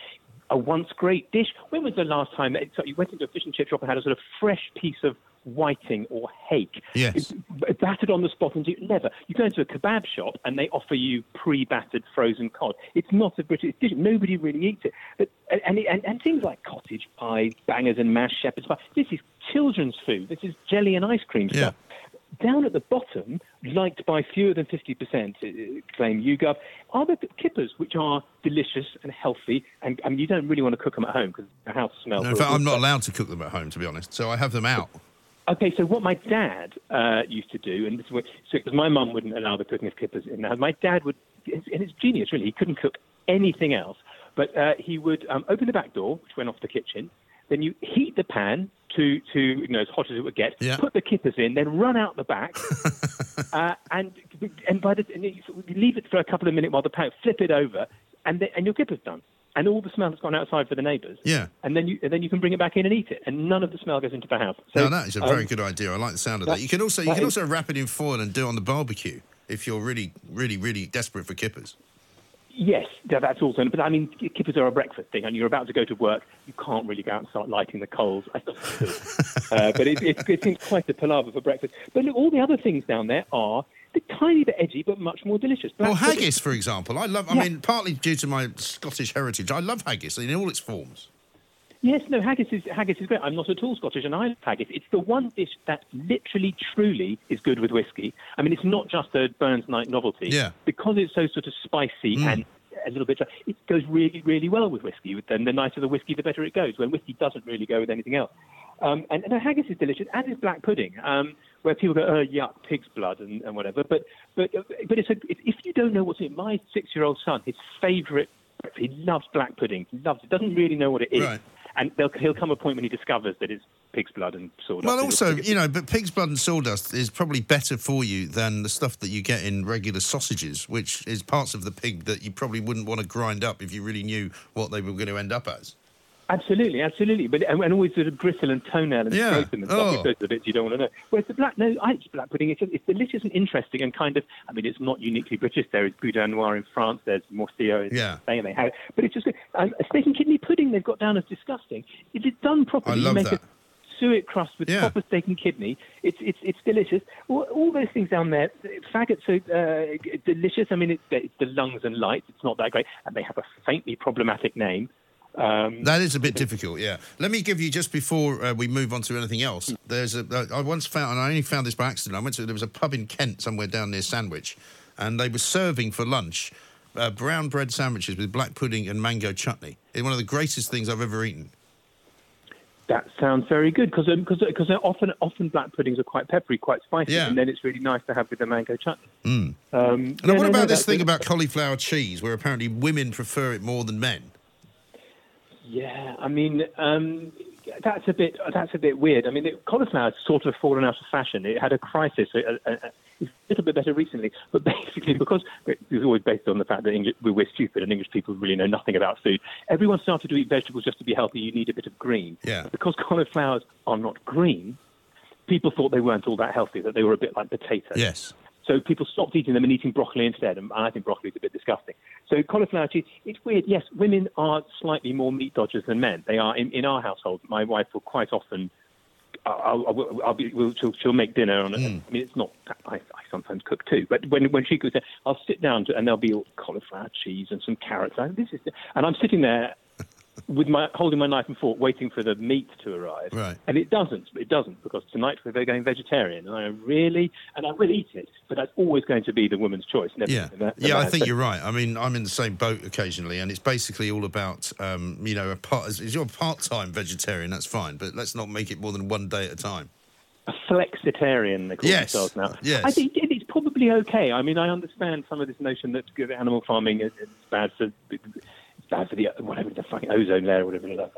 A once great dish. When was the last time that you went into a fish and chip shop and had a sort of fresh piece of whiting or hake? Yes. b- battered on the spot and do never. You go into a kebab shop and they offer you pre-battered frozen cod. It's not a British dish. Nobody really eats it. But and and, and things like cottage pie, bangers and mash, shepherd's pie. This is children's food. This is jelly and ice cream stuff. Down at the bottom, liked by fewer than 50%, uh, claim YouGov, are the kippers, which are delicious and healthy, and, and you don't really want to cook them at home because the house smells. No, in fact, I'm not allowed to cook them at home, to be honest. So I have them out. Okay, so what my dad uh, used to do, and this is what, so because my mum wouldn't allow the cooking of kippers in the house, my dad would, and it's genius really, he couldn't cook anything else, but uh, he would um, open the back door, which went off the kitchen, then you heat the pan to, to you know, as hot as it would get, Yeah. put the kippers in, then run out the back, [LAUGHS] uh, and and by the and you leave it for a couple of minutes while the pan, flip it over, and then, and your kipper's done. And all the smell has gone outside for the neighbours. Yeah. And then you and then you can bring it back in and eat it, and none of the smell goes into the house. So, no, that is a very um, good idea. I like the sound of that- that. You can also you can is- also wrap it in foil and do it on the barbecue if you're really, really, really desperate for kippers. Yes, tha- that's also. But I mean, kippers are a breakfast thing, and you're about to go to work. You can't really go out and start lighting the coals. I thought you could. uh, but it, it, it seems quite a palaver for breakfast. But look, all the other things down there are tiny bit edgy, but much more delicious. Well, Black pudding. haggis, for example, I love. I Yeah. mean, partly due to my Scottish heritage, I love haggis in all its forms. Yes, no, haggis is haggis is great. I'm not at all Scottish, and I love haggis. It's the one dish that literally, truly is good with whiskey. I mean, it's not just a Burns Night novelty. Yeah. Because it's so sort of spicy Mm. and a little bit, it goes really, really well with whiskey. Then the nicer the whiskey, the better it goes. When whiskey doesn't really go with anything else. Um, and, and haggis is delicious, as is black pudding, um, where people go, oh, yuck, pig's blood and, and whatever. But but but it's a, if you don't know what's in it, my six-year-old son, his favourite, he loves black pudding. He loves it. Doesn't really know what it is. Right. And he'll come a point when he discovers that it's pig's blood and sawdust. Well, also, you know, but pig's blood and sawdust is probably better for you than the stuff that you get in regular sausages, which is parts of the pig that you probably wouldn't want to grind up if you really knew what they were going to end up as. Absolutely, absolutely. But and, and always sort of gristle and toenail and Yeah. and stuff. Oh. Those are the bits you don't want to know. Whereas the black, no, I like black pudding. It's, it's delicious and interesting and kind of. I mean, it's not uniquely British. There is boudin noir in France. There's morcilla in Yeah. Spain. They have, but it's just good. Um, steak and kidney pudding they've got down as disgusting. If it's done properly, you make that. a suet crust with Yeah. proper steak and kidney. It's it's it's delicious. All, all those things down there. Faggots are uh, delicious. I mean, it's, it's the lungs and lights. It's not that great, and they have a faintly problematic name. Um, That is a bit difficult, yeah. Let me give you just before uh, we move on to anything else. There's a uh, once found, and I only found this by accident. I went to there was a pub in Kent somewhere down near Sandwich, and they were serving for lunch uh, brown bread sandwiches with black pudding and mango chutney. It's one of the greatest things I've ever eaten. That sounds very good because because because often often black puddings are quite peppery, quite spicy, Yeah. and then it's really nice to have with the mango chutney. Mm. Um, And yeah, what no, about no, this thing about cauliflower cheese, where apparently women prefer it more than men? Yeah, I mean um, that's a bit that's a bit weird. I mean, it, cauliflower's sort of fallen out of fashion. It had a crisis. Uh, uh, uh, it's a little bit better recently, but basically because it was always based on the fact that English, we we're stupid and English people really know nothing about food. Everyone started to eat vegetables just to be healthy. You need a bit of green. Yeah. Because cauliflowers are not green, people thought they weren't all that healthy. That they were a bit like potatoes. Yes. So people stopped eating them and eating broccoli instead, and I think broccoli is a bit disgusting. So cauliflower cheese, it's weird. Yes, women are slightly more meat dodgers than men. They are in, in our household. My wife will quite often. I'll, I'll, I'll be, we'll, she'll, she'll make dinner on it. Hmm. I mean, it's not. I, I sometimes cook too, but when when she cooks, I'll sit down to, and there'll be all cauliflower cheese and some carrots. And this is, and I'm sitting there with my holding my knife and fork, waiting for the meat to arrive. Right. And it doesn't. It doesn't because tonight we're going vegetarian, and I really and I will eat it, but that's always going to be the woman's choice. Never Yeah, the the yeah, I think So- you're right. I mean, I'm in the same boat occasionally, and it's basically all about, um, you know, a part. If you're a part-time vegetarian, that's fine, but let's not make it more than one day at a time. a flexitarian, they call Yes, themselves now. yes. I think it- it's probably okay. I mean, I understand some of this notion that animal farming is, is bad for bad for the whatever the fucking ozone layer, whatever it is.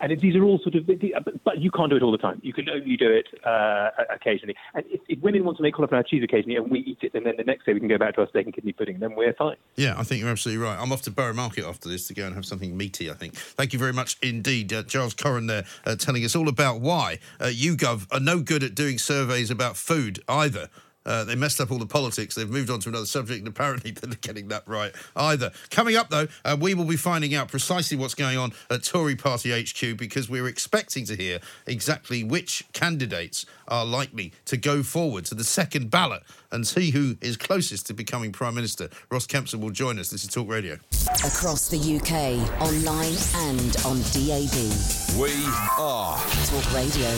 And these are all sort of, but- you can't do it all the time. You can only do it uh, occasionally. And if, if women want to make cauliflower cheese occasionally, and we eat it, and then the next day we can go back to our steak and kidney pudding, then we're fine. Yeah, I think you're absolutely right. I'm off to Borough Market after this to go and have something meaty, I think. Thank you very much indeed. Uh, Giles Coren there uh, telling us all about why uh, YouGov are no good at doing surveys about food either. Uh, they messed up all the politics. They've moved on to another subject, and apparently [LAUGHS] they're not getting that right either. Coming up, though, uh, we will be finding out precisely what's going on at Tory Party HQ because we're expecting to hear exactly which candidates are likely to go forward to the second ballot and see who is closest to becoming Prime Minister. Ross Kempsell will join us. This is Talk Radio. Across the UK, online and on DAB. We are Talk Radio.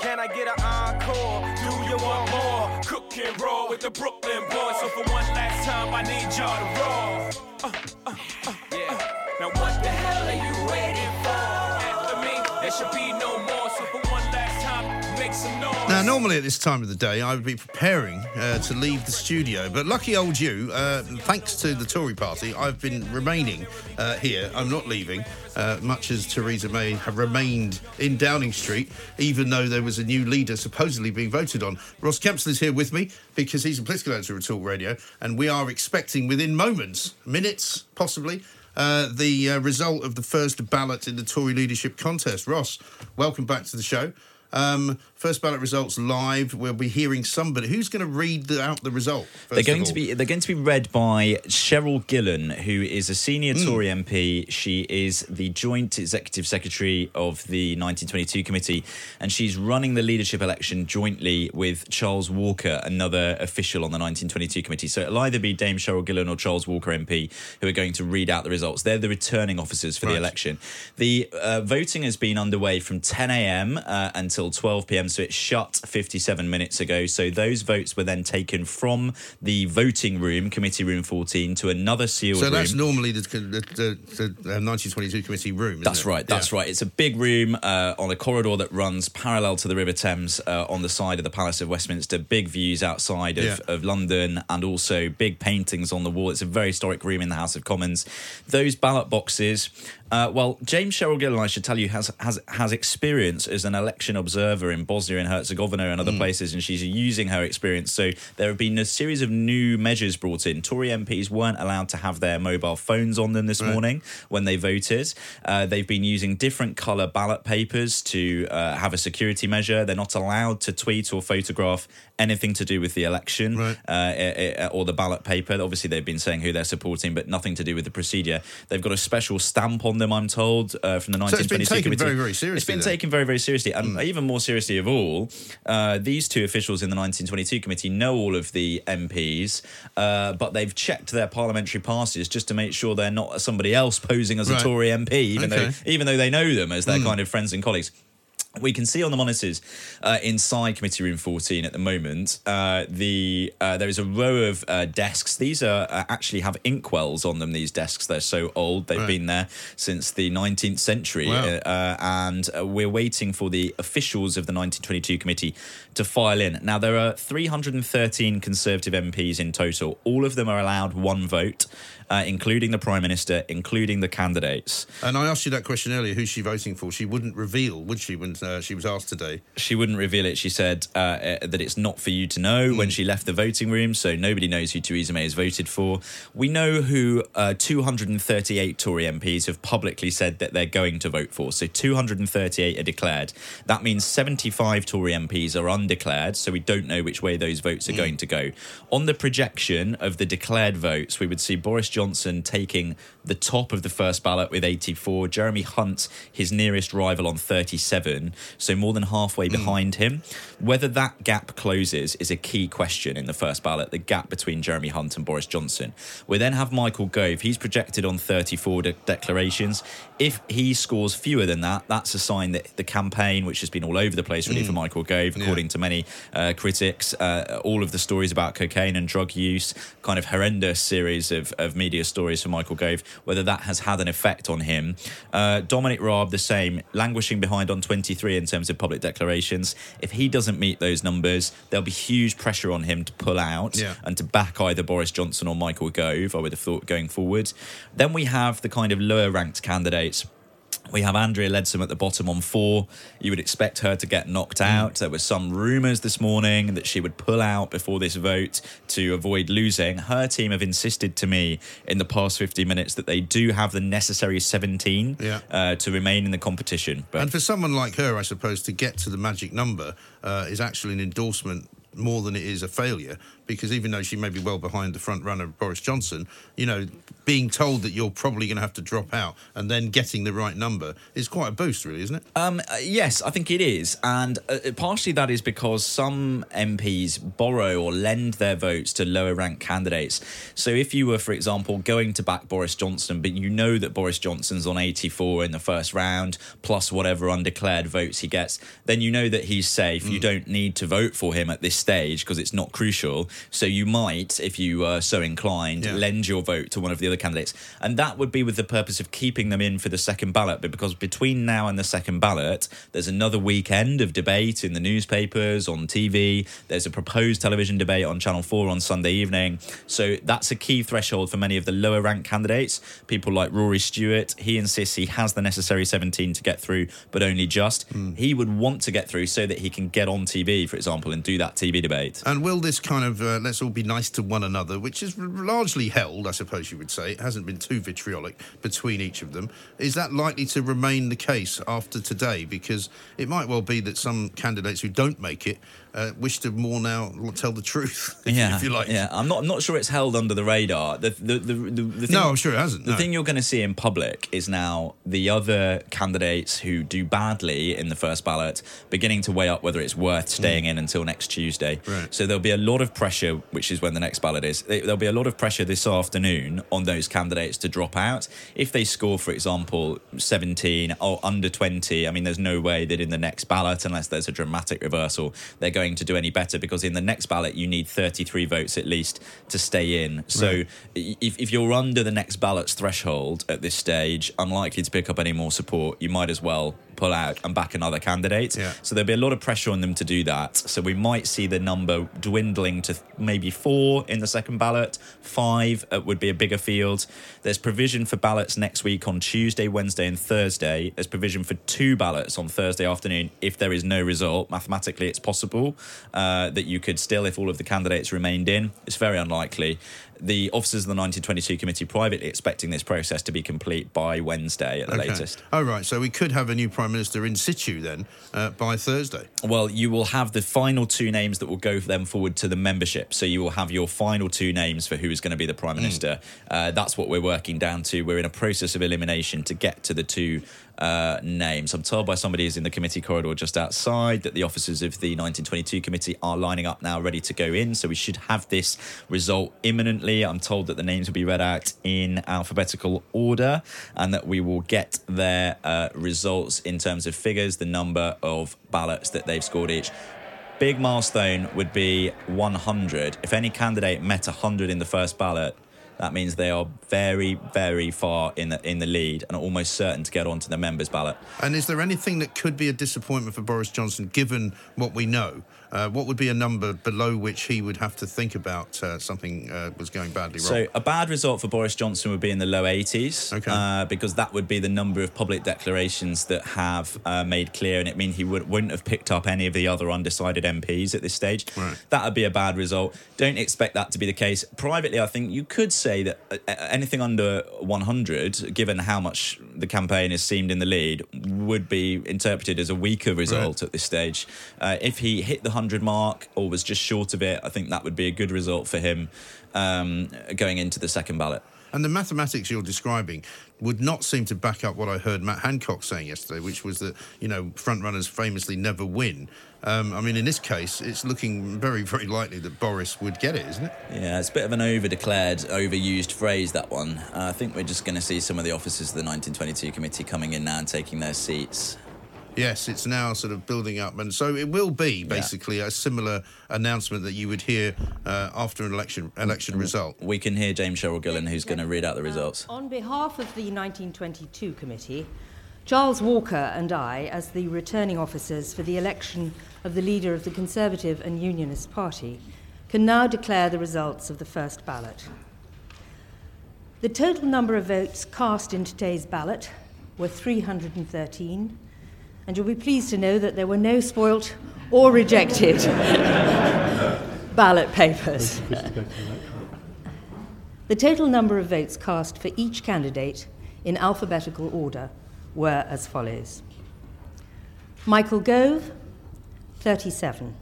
Can I get an encore? Do you want more? Cook and roll with the Brooklyn boys. So for one last time, I need y'all to roll. Uh, uh, uh, yeah. Now what the hell are you waiting for? After me, there should be no more. So for one last time, make some noise. Now, normally at this time of the day, I would be preparing uh, to leave the studio, but lucky old you, uh, thanks to the Tory party, I've been remaining uh, here. I'm not leaving, uh, much as Theresa May have remained in Downing Street, even though there was a new leader supposedly being voted on. Ross Kempsell is here with me because he's a political editor at Talk Radio, and we are expecting within moments, minutes possibly, uh, the uh, result of the first ballot in the Tory leadership contest. Ross, welcome back to the show. Um, first ballot results live. We'll be hearing somebody who's going to read the, out the result. They're going to be they're going to be read by Cheryl Gillan, who is a senior Hmm. Tory MP. She is the joint executive secretary of the 1922 committee, and she's running the leadership election jointly with Charles Walker, another official on the 1922 committee. So it'll either be Dame Cheryl Gillan or Charles Walker MP who are going to read out the results. They're the returning officers for the election. The uh, voting has been underway from 10 a.m. Uh, until 12 p.m. So it shut 57 minutes ago. So those votes were then taken from the voting room, committee room 14, to another sealed So room. that's normally the, the, the, the uh, 1922 committee room. That's it? right. That's Yeah. right. It's a big room uh, on a corridor that runs parallel to the River Thames uh, on the side of the Palace of Westminster. Big views outside of, Yeah. of London and also big paintings on the wall. It's a very historic room in the House of Commons. Those ballot boxes. Uh, well, Dame Cheryl Gillan, I should tell you, has has has experience as an election observer in Bosnia and Herzegovina and other Mm. places, and she's using her experience. So there have been a series of new measures brought in. Tory MPs weren't allowed to have their mobile phones on them this Right. morning when they voted. Uh, they've been using different colour ballot papers to uh, have a security measure. They're not allowed to tweet or photograph anything to do with the election uh, uh, or the ballot paper. Obviously, they've been saying who they're supporting, but nothing to do with the procedure. They've got a special stamp on them, I'm told, uh, from the So it's been taken committee. very, very It's seriously been then. taken very, very seriously. And even more seriously of all, uh, these two officials in the 1922 committee know all of the MPs, uh, but they've checked their parliamentary passes just to make sure they're not somebody else posing as Right. a Tory MP, even Okay. though even though they know them as their Mm. kind of friends and colleagues. We can see on the monitors uh, inside Committee Room 14 at the moment. Uh, the uh, there is a row of uh, desks. These are uh, actually have inkwells on them. These desks they're so old. They've Right. been there since the 19th century, Wow. uh, and uh, we're waiting for the officials of the 1922 committee to file in. Now there are 313 Conservative MPs in total. All of them are allowed one vote, uh, including the Prime Minister, including the candidates. And I asked you that question earlier. Who's she voting for? She wouldn't reveal, would she, when uh, she was asked today? she wouldn't reveal it. She said uh, uh, that it's not for you to know when she left the voting room, so nobody knows who Theresa May has voted for. We know who uh, 238 Tory MPs have publicly said that they're going to vote for. So 238 are declared. That means 75 Tory MPs are undeclared, so we don't know which way those votes are going to go. On the projection of the declared votes, we would see Boris Johnson taking the top of the first ballot with 84, Jeremy Hunt, his nearest rival, on 37, so more than halfway behind him. Whether that gap closes is a key question in the first ballot, the gap between Jeremy Hunt and Boris Johnson. We then have Michael Gove. He's projected on 34 de- declarations. If he scores fewer than that, that's a sign that the campaign, which has been all over the place really Mm. for Michael Gove, Yeah. according to many uh, critics, uh, all of the stories about cocaine and drug use, kind of horrendous series of, of media stories for Michael Gove, whether that has had an effect on him. Uh, Dominic Raab, the same, languishing behind on 23 in terms of public declarations. If he doesn't meet those numbers, there'll be huge pressure on him to pull out Yeah. and to back either Boris Johnson or Michael Gove, I would have thought, going forward. Then we have the kind of lower ranked candidates. We have Andrea Leadsom at the bottom on four. You would expect her to get knocked out. There were some rumours this morning that she would pull out before this vote to avoid losing. Her team have insisted to me in the past 50 minutes that they do have the necessary 17 Yeah. uh, to remain in the competition. But and for someone like her, I suppose, to get to the magic number uh, is actually an endorsement more than it is a failure. Because even though she may be well behind the front runner, Boris Johnson, you know, being told that you're probably going to have to drop out and then getting the right number is quite a boost, really, isn't it? Um, uh, yes, I think it is, and uh, partially that is because some MPs borrow or lend their votes to lower ranked candidates. So if you were, for example, going to back Boris Johnson, but you know that Boris Johnson's on 84 in the first round, plus whatever undeclared votes he gets, then you know that he's safe. You don't need to vote for him at this stage because it's not crucial. So you might, if you are so inclined, Yeah. lend your vote to one of the other candidates. And that would be with the purpose of keeping them in for the second ballot. But because between now and the second ballot, there's another weekend of debate in the newspapers, on TV. There's a proposed television debate on Channel 4 on Sunday evening. So that's a key threshold for many of the lower ranked candidates. People like Rory Stewart, he insists he has the necessary 17 to get through, but only just. Hmm. He would want to get through so that he can get on TV, for example, and do that TV TV debate. And will this kind of uh, let's all be nice to one another, which is largely held, I suppose you would say, it hasn't been too vitriolic between each of them. Is that likely to remain the case after today? Because it might well be that some candidates who don't make it uh, wish to more now tell the truth, [LAUGHS] if, yeah, if you like. Yeah, I'm not. I'm not sure it's held under the radar. The the the, the, the thing, No, I'm sure it hasn't, The no. thing you're going to see in public is now the other candidates who do badly in the first ballot beginning to weigh up whether it's worth staying in until next Tuesday. Mm. Right. So there'll be a lot of pressure, which is when the next ballot is. There- There'll be a lot of pressure this afternoon on those candidates to drop out. If they score, for example, 17 or under 20, I mean, there's no way that in the next ballot, unless there's a dramatic reversal, they're going to do any better because in the next ballot, you need 33 votes at least to stay in. So Right. if, if you're under the next ballot's threshold at this stage, unlikely to pick up any more support, you might as well pull out and back another candidate. Yeah. So there'll be a lot of pressure on them to do that. So we might see the number dwindling to maybe four in the second ballot. Five uh, would be a bigger field. There's provision for ballots next week on Tuesday, Wednesday, and Thursday. There's provision for two ballots on Thursday afternoon if there is no result. Mathematically, it's possible uh, that you could still, if all of the candidates remained in. It's very unlikely. The officers of the 1922 committee privately expecting this process to be complete by Wednesday at the Okay. latest. Oh, right. So we could have a new Prime Minister in situ then uh, by Thursday. Well, you will have the final two names that will go them forward to the membership. So you will have your final two names for who is going to be the prime minister. Uh, that's what we're working down to. We're in a process of elimination to get to the two uh, names. I'm told by somebody who's in the committee corridor just outside that the officers of the 1922 committee are lining up now, ready to go in. So we should have this result imminently. I'm told that the names will be read out in alphabetical order and that we will get their uh, results in terms of figures, the number of ballots that they've scored each. Big milestone would be 100. If any candidate met 100 in the first ballot, that means they are very, very far in the in the lead and almost certain to get onto the members' ballot. And is there anything that could be a disappointment for Boris Johnson, given what we know? Uh, what would be a number below which he would have to think about uh, something uh, was going badly wrong? So a bad result for Boris Johnson would be in the low 80s, Okay. uh, because that would be the number of public declarations that have uh, made clear, and it mean he would, wouldn't have picked up any of the other undecided MPs at this stage. Right. That would be a bad result. Don't expect that to be the case. Privately, I think you could say that uh, anything under 100, given how much the campaign has seemed in the lead, would be interpreted as a weaker result at this stage. Uh, if he hit the 100 mark or was just short of it, I think that would be a good result for him um, going into the second ballot. And the mathematics you're describing would not seem to back up what I heard Matt Hancock saying yesterday, which was that, you know, front runners famously never win. Um, I mean, in this case, it's looking very, very likely that Boris would get it, isn't it? Yeah, it's a bit of an over declared, overused phrase, that one. Uh, I think we're just going to see some of the officers of the 1922 committee coming in now and taking their seats. Yes, it's now sort of building up, and so it will be basically a similar announcement that you would hear uh, after an election election result. We can hear Dame Cheryl Gillan, who's going to read out the results. On behalf of the 1922 committee, Charles Walker and I, as the returning officers for the election of the leader of the Conservative and Unionist Party, can now declare the results of the first ballot. The total number of votes cast in today's ballot were 313, and you'll be pleased to know that there were no spoilt or rejected [LAUGHS] ballot papers. The total number of votes cast for each candidate in alphabetical order were as follows Michael Gove, 37.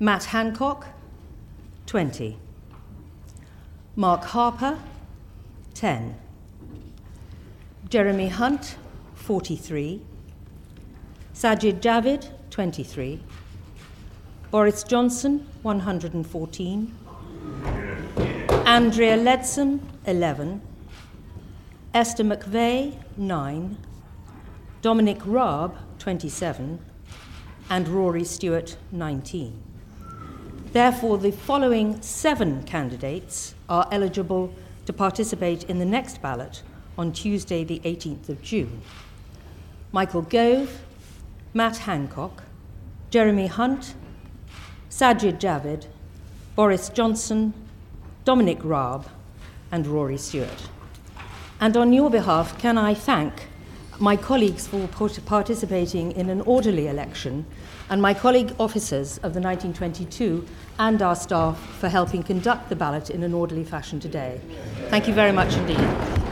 Matt Hancock, 20. Mark Harper, 10. Jeremy Hunt, 43. Sajid Javid, 23. Boris Johnson, 114. Andrea Leadsom, 11. Esther McVey, 9. Dominic Raab, 27. And Rory Stewart, 19. Therefore, the following seven candidates are eligible to participate in the next ballot on Tuesday, the 18th of June Michael Gove, Matt Hancock, Jeremy Hunt, Sajid Javid, Boris Johnson, Dominic Raab, and Rory Stewart. And on your behalf, can I thank my colleagues for participating in an orderly election, and my colleague officers of the 1922 and our staff for helping conduct the ballot in an orderly fashion today. Thank you very much indeed.